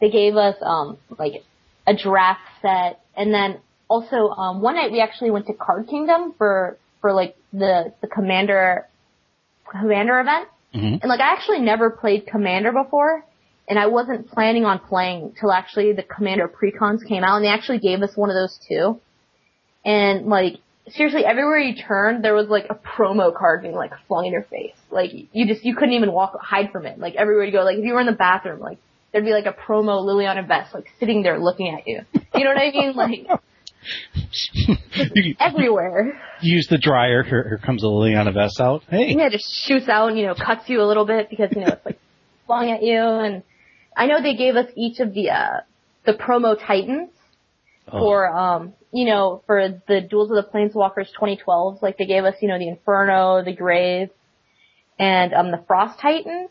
They gave us um like a draft set, and then also, um, one night we actually went to Card Kingdom for, for like the, the Commander, Commander event. Mm-hmm. And like I actually never played Commander before. And I wasn't planning on playing till actually the Commander precons came out and they actually gave us one of those too. And like, seriously, everywhere you turned, there was like a promo card being like flung in your face. Like, you just, you couldn't even walk, hide from it. Like, everywhere you go, like if you were in the bathroom, like, there'd be like a promo Liliana Vess like sitting there looking at you. You know what I mean? Like, everywhere. Use the dryer. Here, here comes a Liliana Vess out. Hey. Yeah, just shoots out and, you know, cuts you a little bit because, you know, it's like flung at you. And I know they gave us each of the, uh, the promo titans oh. for, um, you know, for the Duels of the Planeswalkers 2012. Like they gave us, you know, the Inferno, the Grave, and, um, the Frost Titan.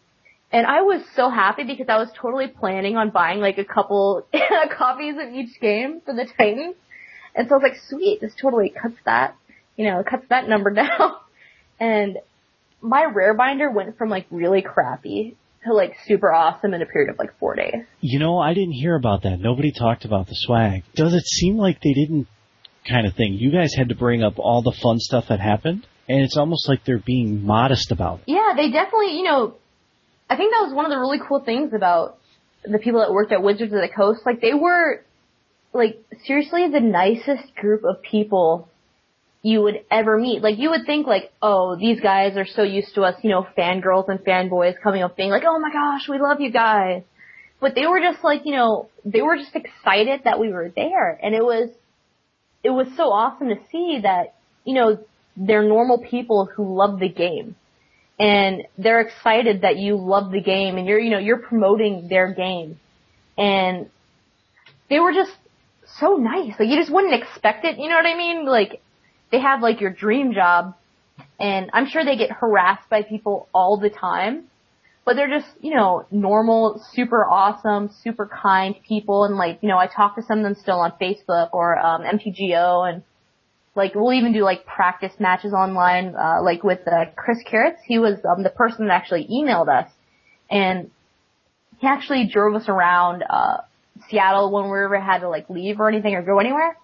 And I was so happy because I was totally planning on buying like a couple (laughs) copies of each game for the Titans. And so I was like, sweet, this totally cuts that, you know, cuts that number (laughs) down. and my rare binder went from like really crappy to like super awesome in a period of like four days. You know, I didn't hear about that. Nobody talked about the swag. Does it seem like they didn't kind of thing? You guys had to bring up all the fun stuff that happened, and it's almost like they're being modest about it. Yeah, they definitely, you know, I think that was one of the really cool things about the people that worked at Wizards of the Coast. Like they were like seriously the nicest group of people you would ever meet. Like you would think like, oh, these guys are so used to us, you know, fangirls and fanboys coming up being like, oh my gosh, we love you guys. but they were just like, you know, they were just excited that we were there. And it was, it was so awesome to see that, you know, they're normal people who love the game. And they're excited that you love the game and you're, you know, you're promoting their game. And they were just so nice. Like you just wouldn't expect it, you know what I mean? Like they have like your dream job and I'm sure they get harassed by people all the time but they're just, you know, normal, super awesome, super kind people. And like, you know, I talk to some of them still on Facebook or, um, MTGO and like we'll even do like practice matches online, uh, like with, uh, Chris Kiritz. He was, um, the person that actually emailed us and he actually drove us around, uh, Seattle when we ever had to like leave or anything or go anywhere.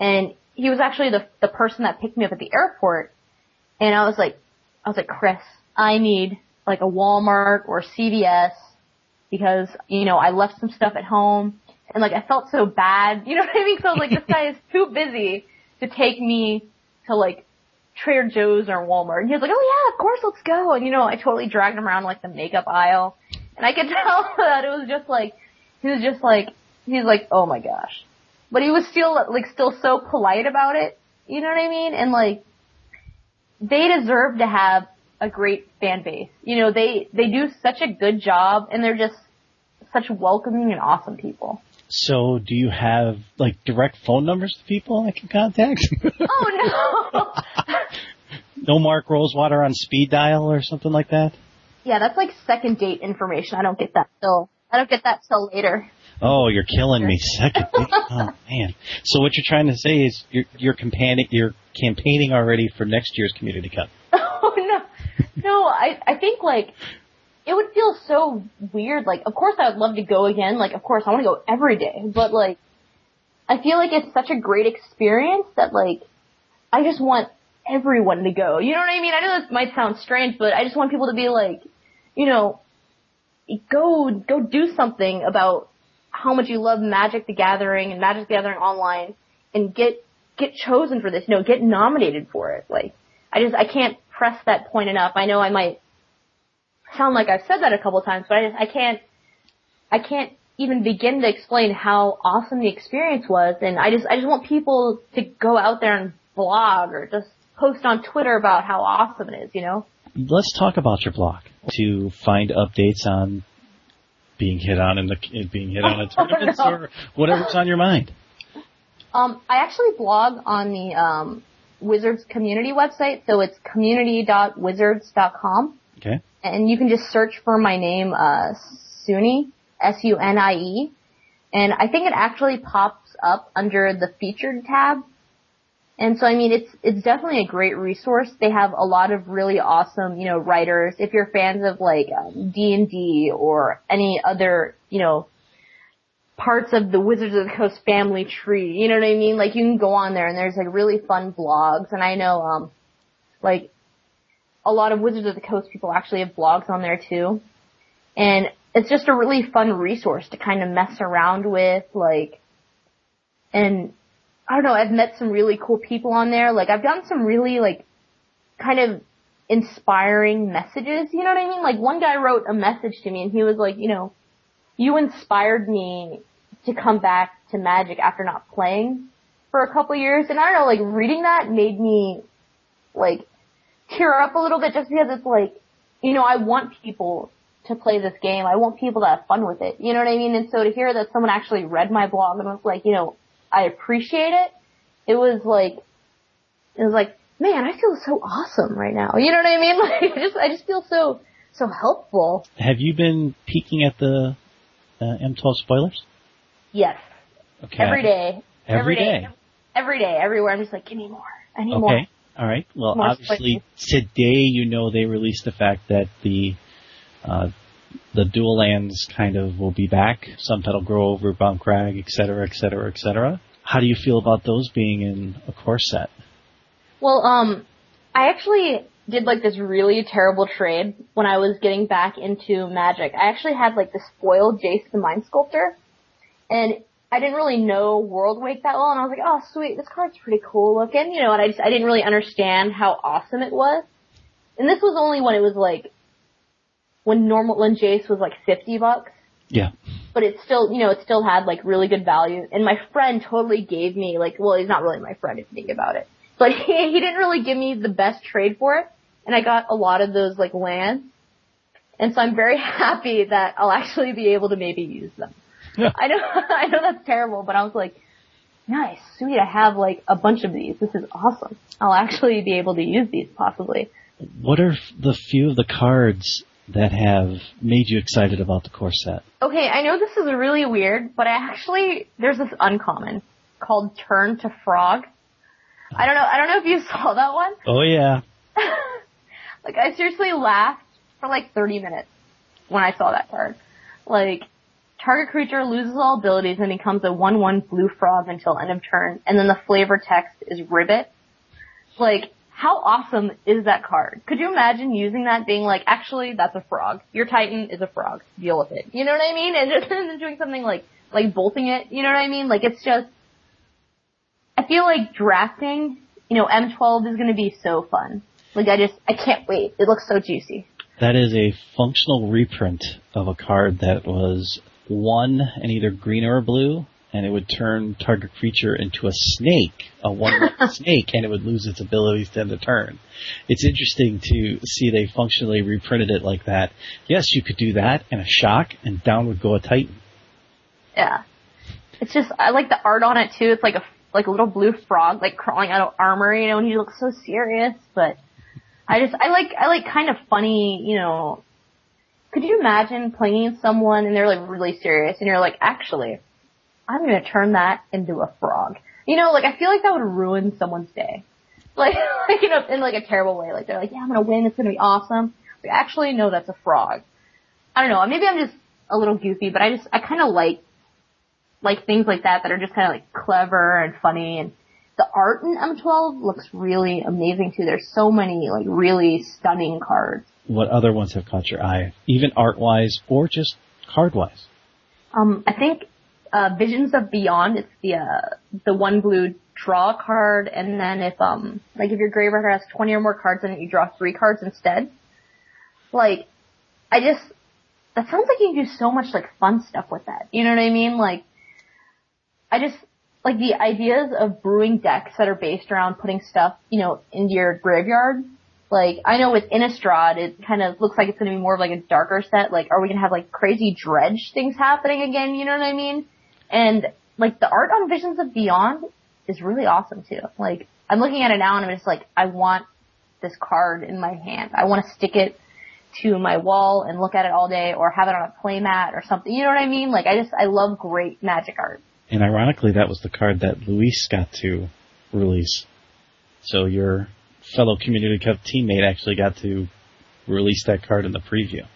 And he was actually the, the person that picked me up at the airport. And I was like, I was like, Chris, I need like a Walmart or CVS because, you know, I left some stuff at home and like I felt so bad. (laughs) You know what I mean? So like this guy is (laughs) too busy to take me to like Trader Joe's or Walmart. And he was like, oh yeah, of course, let's go. And you know, I totally dragged him around like the makeup aisle. And I could (laughs) tell that it was just like, he was just like, he's like, oh my gosh. But he was still like still so polite about it. You know what I mean? And like, they deserve to have a great fan base. You know, they, they do such a good job and they're just such welcoming and awesome people. So do you have like direct phone numbers to people I can contact? oh no! (laughs) no Mark Rosewater on speed dial or something like that? Yeah, that's like second date information. I don't get that till, I don't get that till later. Oh, you're killing me. Second date. (laughs) Oh man. So what you're trying to say is you're, you're campaigning, you're campaigning already for next year's Community Cup. (laughs) Oh no no, I I think like it would feel so weird. Like, of course I would love to go again. Like, of course I want to go every day. But like, I feel like it's such a great experience that like, I just want everyone to go. You know what I mean? I know this might sound strange, but I just want people to be like, you know, go, go do something about how much you love Magic the Gathering and Magic the Gathering online and get, get chosen for this, you know, get nominated for it. Like, I just, I can't press that point enough. I know I might sound like I've said that a couple of times, but I just, I can't, I can't even begin to explain how awesome the experience was. And I just, I just want people to go out there and blog or just post on Twitter about how awesome it is, you know? Let's talk about your blog to find updates on being hit on in the, being hit on in (laughs) tournaments oh, no. or whatever's on your mind. Um, I actually blog on the, um, Wizards community website. So it's community.wizards.com. Okay. And you can just search for my name, uh, Sunie, S-U-N-I-E. And I think it actually pops up under the featured tab. And so, I mean, it's, it's definitely a great resource. They have a lot of really awesome, you know, writers. If you're fans of like, um, D&D or any other, you know, parts of the Wizards of the Coast family tree. You know what I mean? Like you can go on there and there's like really fun blogs and I know um like a lot of Wizards of the Coast people actually have blogs on there too. And it's just a really fun resource to kind of mess around with like and I don't know, I've met some really cool people on there. Like I've gotten some really like kind of inspiring messages, you know what I mean? Like one guy wrote a message to me and he was like, you know, you inspired me to come back to Magic after not playing for a couple years. And I don't know, like reading that made me like tear up a little bit just because it's like, you know, I want people to play this game. I want people to have fun with it. You know what I mean? And so to hear that someone actually read my blog and was like, you know, I appreciate it. It was like, it was like, man, I feel so awesome right now. You know what I mean? (laughs) Like, I just, I just feel so, so helpful. Have you been peeking at the uh, M12 spoilers? Yes. Okay. Every day. Every, every day. day. Every day. Everywhere. I'm just like, give me more. I need okay. more. All right. Well, More obviously today you know they released the fact that the uh, the dual lands kind of will be back. Sunpetal Grove over Bound Crag, et cetera, et cetera, et cetera. How do you feel about those being in a core set? Well, um, I actually did like this really terrible trade when I was getting back into Magic. I actually had like the spoiled Jace the Mind Sculptor, and I didn't really know World Worldwake that well, and I was like, oh sweet, this card's pretty cool looking, you know, and I just, I didn't really understand how awesome it was. And this was only when it was like, when normal, when Jace was like 50 bucks. Yeah. but it still, you know, it still had like really good value. And my friend totally gave me like, well, he's not really my friend if you think about it, but (laughs) he, he didn't really give me the best trade for it. And I got a lot of those like lands. And so I'm very (laughs) happy that I'll actually be able to maybe use them. Yeah. I know, (laughs) I know that's terrible, but I was like, nice, sweet, I have like a bunch of these. This is awesome. I'll actually be able to use these possibly. What are the few of the cards that have made you excited about the core set? Okay, I know this is really weird, but I actually, there's this uncommon called Turn to Frog. I don't know, I don't know if you (laughs) saw that one. Oh yeah. (laughs) like I seriously laughed for like 30 minutes when I saw that card. Like, target creature loses all abilities and becomes a 1-1 blue frog until end of turn, and then the flavor text is ribbit. Like, how awesome is that card? Could you imagine using that being like, actually, that's a frog. Your Titan is a frog. Deal with it. You know what I mean? (laughs) And just and doing something like, like bolting it. You know what I mean? Like it's just, I feel like drafting, you know, M12 is gonna be so fun. Like I just, I can't wait. It looks so juicy. That is a functional reprint of a card that was one in either green or blue, and it would turn target creature into a snake, a one (laughs) snake, and it would lose its abilities to end a turn. It's interesting to see they functionally reprinted it like that. Yes, you could do that and a shock, and down would go a Titan. Yeah. It's just, I like the art on it too. It's like a, like a little blue frog, like crawling out of armor, you know, and he looks so serious, but I just, I like, I like kind of funny, you know, could you imagine playing someone and they're like really serious and you're like, actually, I'm gonna turn that into a frog. You know, like I feel like that would ruin someone's day. Like, (laughs) like you know, in like a terrible way. Like they're like, yeah, I'm gonna win, it's gonna be awesome. Like, actually, no, that's a frog. I don't know, maybe I'm just a little goofy, but I just, I kinda like, like things like that that are just kinda like clever and funny and the art in M12 looks really amazing too. There's so many like really stunning cards. What other ones have caught your eye, even art wise or just card wise? Um, I think uh, Visions of Beyond. It's the uh, the one blue draw card, and then if um like if your graveyard has 20 or more cards in it, you draw three cards instead. Like, I just that sounds like you can do so much like fun stuff with that. You know what I mean? Like, I just like the ideas of brewing decks that are based around putting stuff, you know, into your graveyard. Like, I know with Innistrad, it kind of looks like it's going to be more of like a darker set. Like, are we going to have like crazy dredge things happening again? You know what I mean? And like the art on Visions of Beyond is really awesome too. Like, I'm looking at it now and I'm just like, I want this card in my hand. I want to stick it to my wall and look at it all day or have it on a playmat or something. You know what I mean? Like, I just, I love great magic art. And ironically, that was the card that Luis got to release. So your fellow Community Cup teammate actually got to release that card in the preview.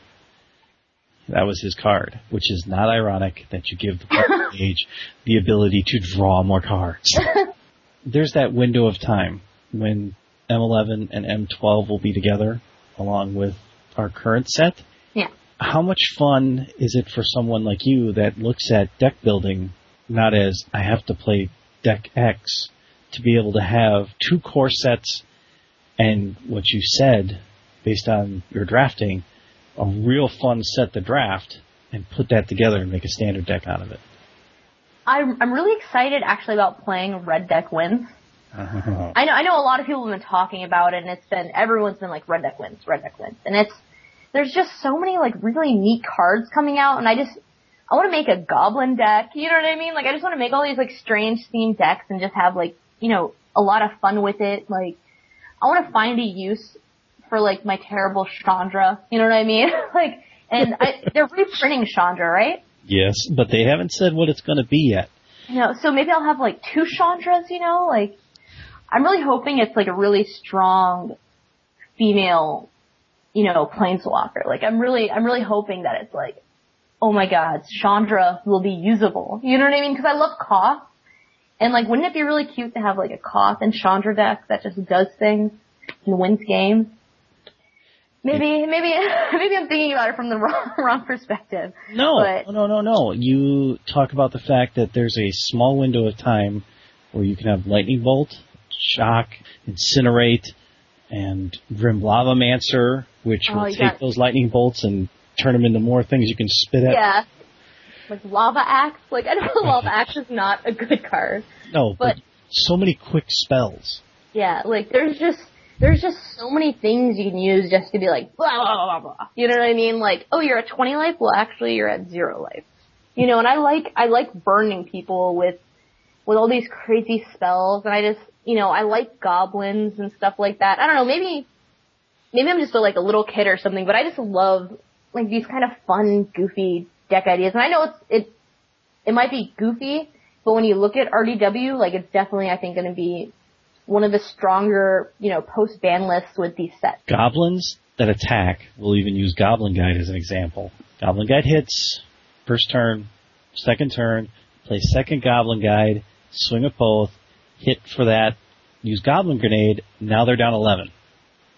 That was his card, which is not ironic that you give the player (laughs) age the ability to draw more cards. (laughs) There's that window of time when M11 and M12 will be together along with our current set. Yeah. How much fun is it for someone like you that looks at deck building not as I have to play deck X to be able to have two core sets and what you said based on your drafting, a real fun set to draft and put that together and make a standard deck out of it. I'm, I'm really excited actually about playing Red Deck Wins. Uh-huh. I know, I know a lot of people have been talking about it and it's been, everyone's been like Red Deck Wins, Red Deck Wins. And it's, there's just so many like really neat cards coming out and I just, I want to make a goblin deck. You know what I mean? Like I just want to make all these like strange themed decks and just have like, you know, a lot of fun with it. Like I want to find a use for like my terrible Chandra. You know what I mean? (laughs) like, and I, they're reprinting Chandra, right? Yes, but they haven't said what it's going to be yet. You know, so maybe I'll have like two Chandras, you know, like, I'm really hoping it's like a really strong female, you know, planeswalker. Like I'm really, I'm really hoping that it's like, oh my god, Chandra will be usable. You know what I mean? Cause I love Koth. And like, wouldn't it be really cute to have like a Koth and Chandra deck that just does things and wins games? Maybe, maybe, (laughs) maybe I'm thinking about it from the (laughs) wrong, wrong perspective. No, But- no, no, no. You talk about the fact that there's a small window of time where you can have lightning bolt, shock, incinerate, and Grim Lavamancer, which Oh, will take got- those lightning bolts and turn them into more things you can spit at. Yeah. like Lava Axe. Like I know Lava Axe is not a good card. No, but, But- so many quick spells. Yeah, like there's just there's just so many things you can use just to be like blah blah blah blah. blah. You know what I mean? Like, oh, you're at 20 life. Well, actually, you're at zero life. You know, and I like I like burning people with with all these crazy spells, and I just you know I like goblins and stuff like that. I don't know, maybe maybe I'm just a, like a little kid or something, but I just love like these kind of fun, goofy deck ideas. And I know it's it it might be goofy, but when you look at RDW, like it's definitely I think going to be one of the stronger, you know, post ban lists with these sets. Goblins that attack, we'll even use Goblin Guide as an example. Goblin Guide hits, first turn, second turn, play second Goblin Guide, swing at both, hit for that, use Goblin Grenade, now they're down 11.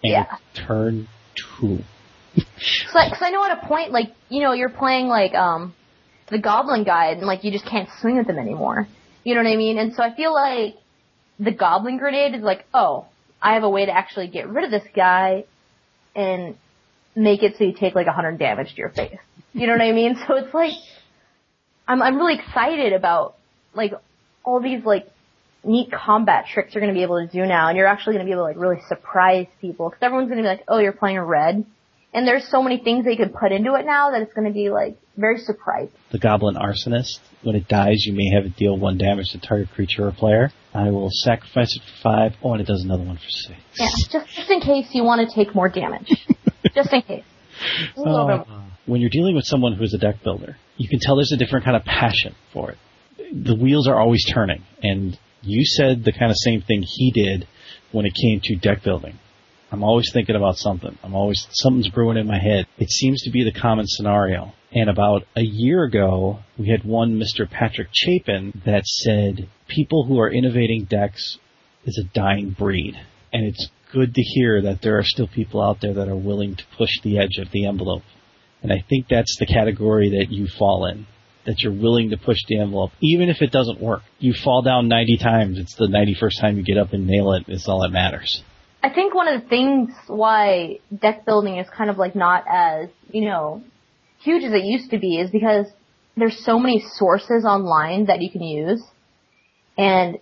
And Yeah. turn two. I, cause I know at a point, like, you know, you're playing like, um, the Goblin Guide and like you just can't swing at them anymore. You know what I mean? And so I feel like the Goblin Grenade is like, oh, I have a way to actually get rid of this guy and make it so you take like 100 damage to your face. You know what I mean? (laughs) So it's like, I'm, I'm really excited about like all these like neat combat tricks you're going to be able to do now and you're actually going to be able to like really surprise people because everyone's going to be like, oh, you're playing a red. And there's so many things they can put into it now that it's going to be like very surprising. The Goblin Arsonist, when it dies, you may have it deal one damage to target creature or player. I will sacrifice it for five. Oh, and it does another one for six. Yeah, just, just in case you want to take more damage. (laughs) just in case. A little bit more. Uh, when you're dealing with someone who is a deck builder, you can tell there's a different kind of passion for it. The wheels are always turning, and you said the kind of same thing he did when it came to deck building. I'm always thinking about something. I'm always something's brewing in my head. It seems to be the common scenario. And about a year ago, we had one Mr. Patrick Chapin that said people who are innovating decks is a dying breed. And it's good to hear that there are still people out there that are willing to push the edge of the envelope. And I think that's the category that you fall in. That you're willing to push the envelope, even if it doesn't work. You fall down 90 times, it's the 91st time you get up and nail it, it, is all that matters. I think one of the things why deck building is kind of like not as, you know, huge as it used to be is because there's so many sources online that you can use. And,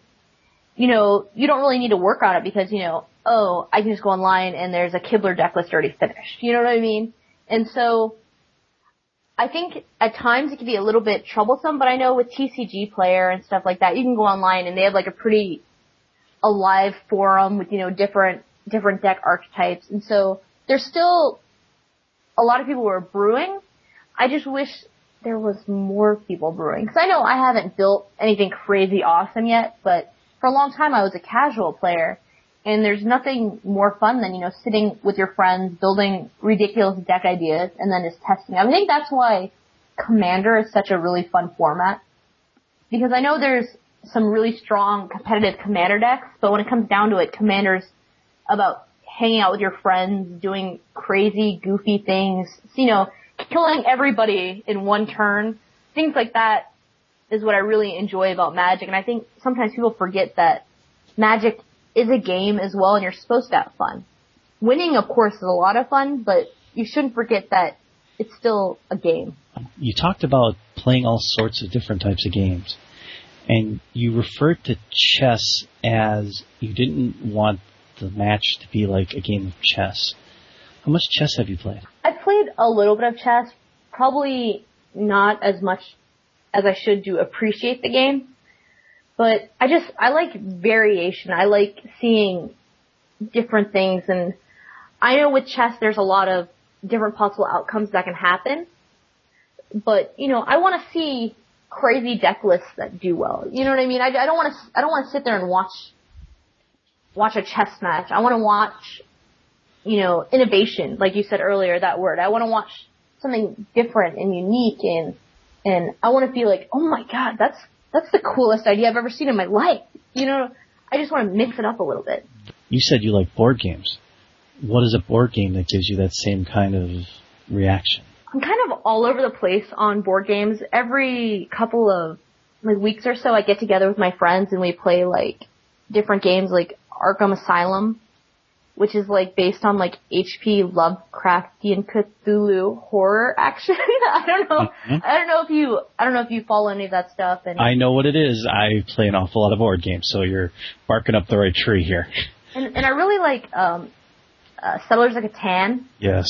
you know, you don't really need to work on it because, you know, oh, I can just go online and there's a Kibler deck list already finished. You know what I mean? And so, I think at times it can be a little bit troublesome, but I know with TCG Player and stuff like that, you can go online and they have like a pretty a live forum with you know different different deck archetypes, and so there's still a lot of people who are brewing. I just wish there was more people brewing because I know I haven't built anything crazy awesome yet, but for a long time I was a casual player, and there's nothing more fun than you know sitting with your friends building ridiculous deck ideas and then just testing. I think that's why Commander is such a really fun format because I know there's some really strong competitive commander decks, but when it comes down to it, commander's about hanging out with your friends, doing crazy, goofy things, you know, killing everybody in one turn. Things like that is what I really enjoy about Magic, and I think sometimes people forget that Magic is a game as well, and you're supposed to have fun. Winning, of course, is a lot of fun, but you shouldn't forget that it's still a game. You talked about playing all sorts of different types of games, and you referred to chess as you didn't want the match to be like a game of chess. How much chess have you played? I've played a little bit of chess, probably not as much as I should to appreciate the game. But I just, I like variation. I like seeing different things and I know with chess there's a lot of different possible outcomes that can happen. But, you know, I want to see crazy deck lists that do well. You know what I mean? I, I don't want to, I don't want to sit there and watch, watch a chess match. I want to watch you know, innovation, like you said earlier, that word. I want to watch something different and unique and, and I want to feel like, oh my god, that's, that's the coolest idea I've ever seen in my life. You know, I just want to mix it up a little bit. You said you like board games. What is a board game that gives you that same kind of reaction? I'm kind of all over the place on board games. Every couple of like weeks or so, I get together with my friends and we play like different games like Arkham Asylum which is like based on like HP Lovecraftian Cthulhu horror (laughs) action. I don't know. Mhm. I don't know if you. I don't know if you follow any of that stuff. And I know what it is. I play an awful lot of board games, so you're barking up the right tree here. and, and I really like um, uh, Settlers of Catan. Yes.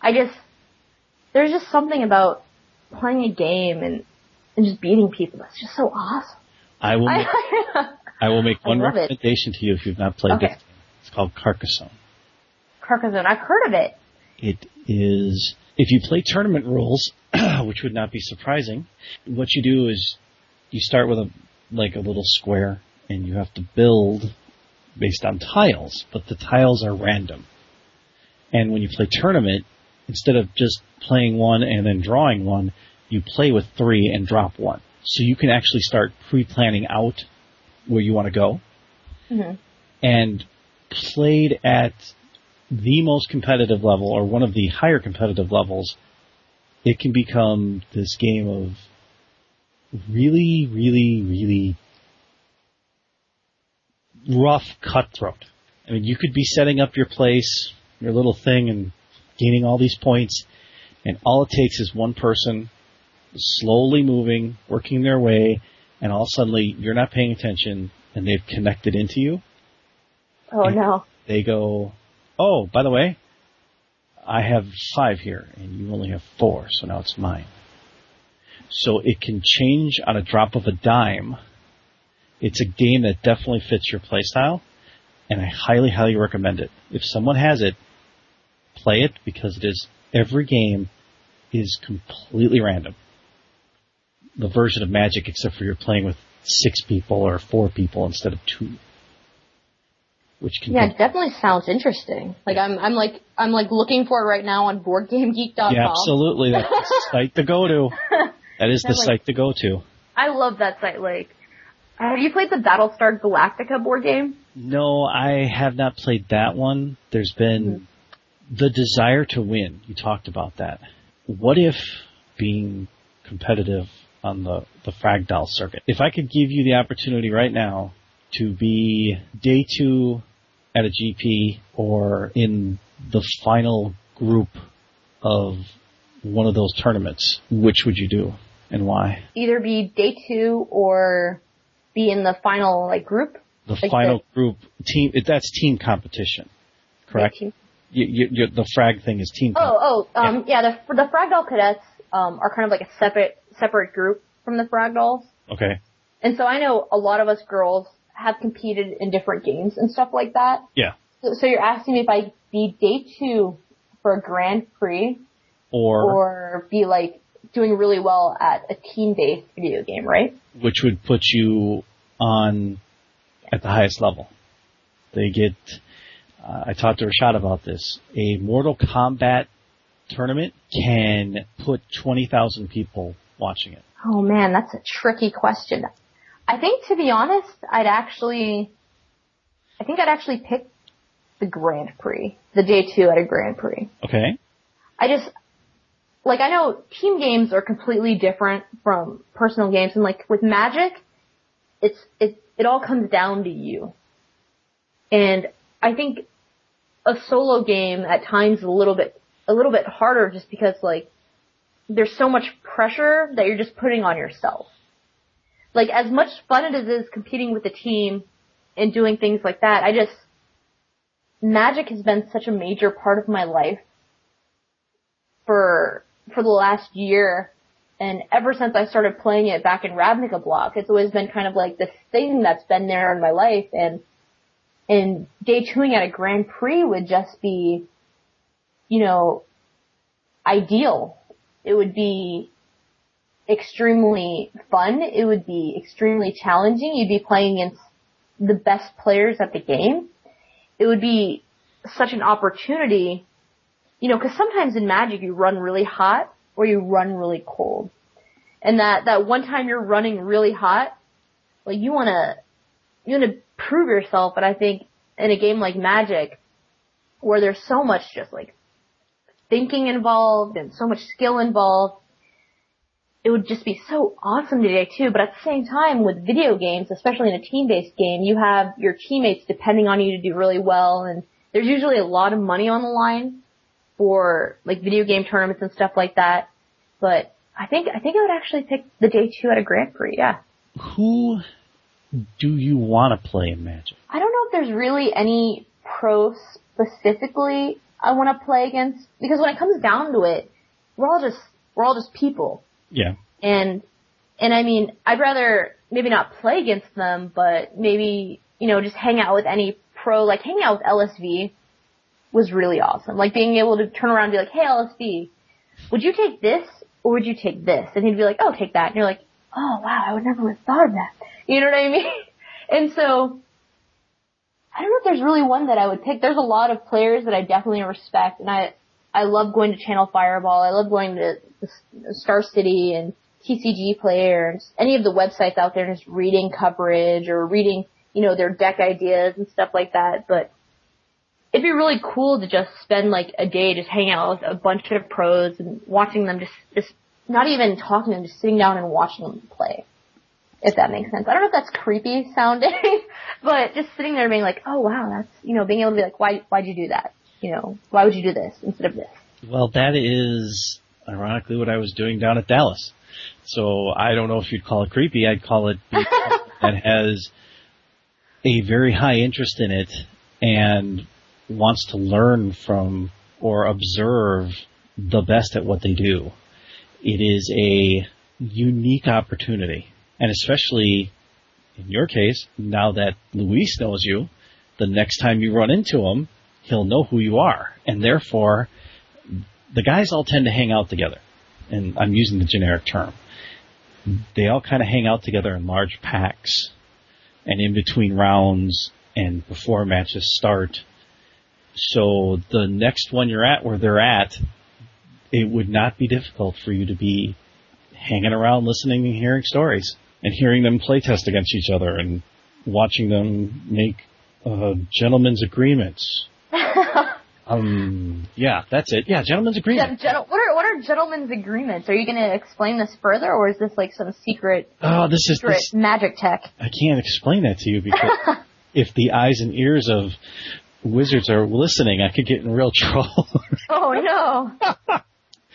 I just there's just something about playing a game and and just beating people that's just so awesome. I will (laughs) make, I, will make one love it. recommendation to you if you've not played Okay. this. It's called Carcassonne. Carcassonne, I've heard of it. It is, if you play tournament rules, (clears throat) which would not be surprising, what you do is you start with a, like a little square and you have to build based on tiles, but the tiles are random. And when you play tournament, instead of just playing one and then drawing one, you play with three and drop one. So you can actually start pre-planning out where you want to go hmm and played at the most competitive level or one of the higher competitive levels, it can become this game of really, really, really rough cutthroat. I mean, you could be setting up your place, your little thing, and gaining all these points, and all it takes is one person slowly moving, working their way, and all suddenly you're not paying attention, and they've connected into you. Oh no. They go, oh, by the way, I have five here, and you only have four, so now it's mine. So it can change on a drop of a dime. It's a game that definitely fits your playstyle, and I highly, highly recommend it. If someone has it, play it because it is every game is completely random. The version of Magic, except for you're playing with six people or four people instead of two, which can Yeah, it definitely sounds interesting. Like I'm, I'm like, I'm like looking for it right now on BoardGameGeek.com. Yeah, absolutely. That's the (laughs) site to go to. That is the like- site to go to. I love that site. Like, uh, have you played the Battlestar Galactica board game? No, I have not played that one. There's been mm-hmm. The desire to win. You talked about that. What if being competitive on the, the Fragdoll circuit? If I could give you the opportunity right now to be day two at a GP or in the final group of one of those tournaments, which would you do and why? Either be day two or be in the final like group. The Like final group team, that's team competition, correct? Two. You, you, the frag thing is team. comp- Oh, oh, um, yeah. the the Fragdoll cadets um, are kind of like a separate separate group from the Fragdolls, Okay. and so I know a lot of us girls have competed in different games and stuff like that. Yeah. So, so you're asking me if I be day two for a Grand Prix Or, or be like doing really well at a team-based video game, right? which would put you on at the highest level. They get. Uh, I talked to Rashad about this. A Mortal Kombat tournament can put twenty thousand people watching it. Oh man, that's a tricky question. I think to be honest, I'd actually, I think I'd actually pick the Grand Prix, the day two at a Grand Prix. Okay. I just, like I know team games are completely different from personal games and like with Magic, it's, it, it all comes down to you. And I think a solo game at times a little bit, a little bit harder just because like there's so much pressure that you're just putting on yourself. Like as much fun as it is competing with the team and doing things like that, I just, Magic has been such a major part of my life for, for the last year. And ever since I started playing it back in Ravnica Block, it's always been kind of like this thing that's been there in my life and, and day twoing at a Grand Prix would just be, you know, ideal. It would be extremely fun. It would be extremely challenging. You'd be playing against the best players at the game. It would be such an opportunity, you know, cause sometimes in Magic you run really hot or you run really cold. And that, that one time you're running really hot, like you wanna, you wanna prove yourself, but I think in a game like Magic, where there's so much just like thinking involved and so much skill involved, it would just be so awesome today too. But at the same time, with video games, especially in a team-based game, you have your teammates depending on you to do really well, and there's usually a lot of money on the line for like video game tournaments and stuff like that. But I think I think I would actually pick the day two at a Grand Prix. Yeah. Who do you want to play in Magic? I don't know if there's really any pro specifically I want to play against because when it comes down to it, we're all just we're all just people. Yeah. And and I mean, I'd rather maybe not play against them, but maybe you know just hang out with any pro. Like hanging out with LSV was really awesome. Like being able to turn around and be like, "Hey, LSV, would you take this or would you take this?" And he'd be like, "Oh, take that." And you're like, "Oh, wow, I would never have thought of that." You know what I mean? (laughs) And so I don't know if there's really one that I would pick. There's a lot of players that I definitely respect, and I I love going to Channel Fireball. I love going to Star City and TCG players, any of the websites out there, just reading coverage or reading, you know, their deck ideas and stuff like that. But it'd be really cool to just spend like a day just hanging out with a bunch of pros and watching them just, just not even talking to them, just sitting down and watching them play. If that makes sense. I don't know if that's creepy sounding, (laughs) but just sitting there being like, oh wow, that's, you know, being able to be like, why, why'd you do that? You know, why would you do this instead of this? Well, that is ironically what I was doing down at Dallas. So I don't know if you'd call it creepy. I'd call it (laughs) that has a very high interest in it and wants to learn from or observe the best at what they do. It is a unique opportunity. And especially in your case, now that Luis knows you, the next time you run into him, he'll know who you are. And therefore, the guys all tend to hang out together. And I'm using the generic term. They all kind of hang out together in large packs. And in between rounds and before matches start. So the next one you're at where they're at, it would not be difficult for you to be hanging around listening and hearing stories and hearing them playtest against each other and watching them make uh, gentlemen's agreements. (laughs) um, yeah, that's it. Yeah, gentlemen's agreement. Gen- what are what are gentlemen's agreements? Are you going to explain this further, or is this like some secret? Oh, this is this, magic tech. I can't explain that to you because (laughs) if the eyes and ears of wizards are listening, I could get in real (laughs) trouble. oh no.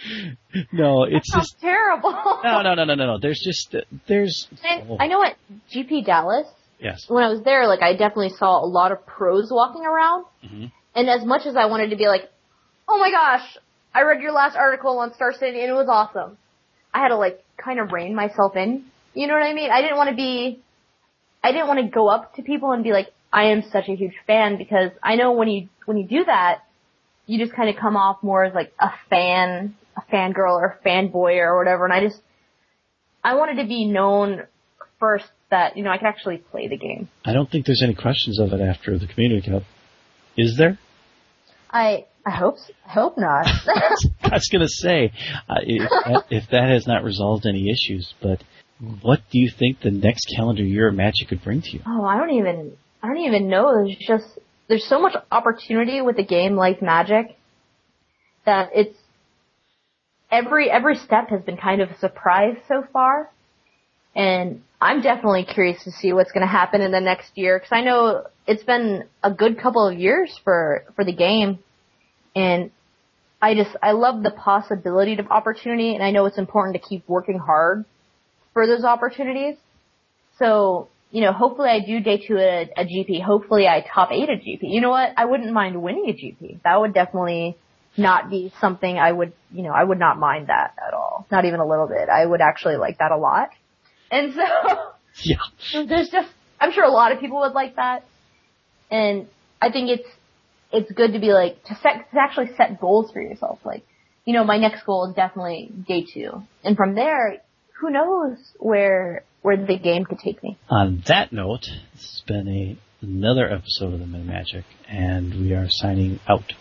(laughs) no, it's just terrible. no, no, no, no, no, no. There's just there's. And oh, I know at GP Dallas, yes. when I was there, like I definitely saw a lot of pros walking around. hmm And as much as I wanted to be like, oh my gosh, I read your last article on Star City and it was awesome. I had to like kind of rein myself in. You know what I mean? I didn't want to be, I didn't want to go up to people and be like, I am such a huge fan because I know when you, when you do that, you just kind of come off more as like a fan, fangirl or fanboy or whatever. And I just, I wanted to be known first that, you know, I could actually play the game. I don't think there's any questions of it after the community cup. Is there? I, I hope, I hope not. (laughs) I was going to say, uh, if, that, if that has not resolved any issues, but what do you think the next calendar year of Magic could bring to you? Oh, I don't even, I don't even know. There's just, there's so much opportunity with a game like Magic that it's, every, every step has been kind of a surprise so far. And I'm definitely curious to see what's going to happen in the next year because I know it's been a good couple of years for, for the game. And I just, I love the possibility of opportunity and I know it's important to keep working hard for those opportunities. So, you know, hopefully I do day two a, a GP. Hopefully I top eight at GP. You know what? I wouldn't mind winning a GP. That would definitely not be something I would, you know, I would not mind that at all. Not even a little bit. I would actually like that a lot. And so, (laughs) Yeah. (laughs) there's just, I'm sure a lot of people would like that. And I think it's, it's good to be like, to set, to actually set goals for yourself. Like, you know, my next goal is definitely day two. And from there, who knows where, where the game could take me. On that note, this has been a, another episode of the Men of Magic, and we are signing out.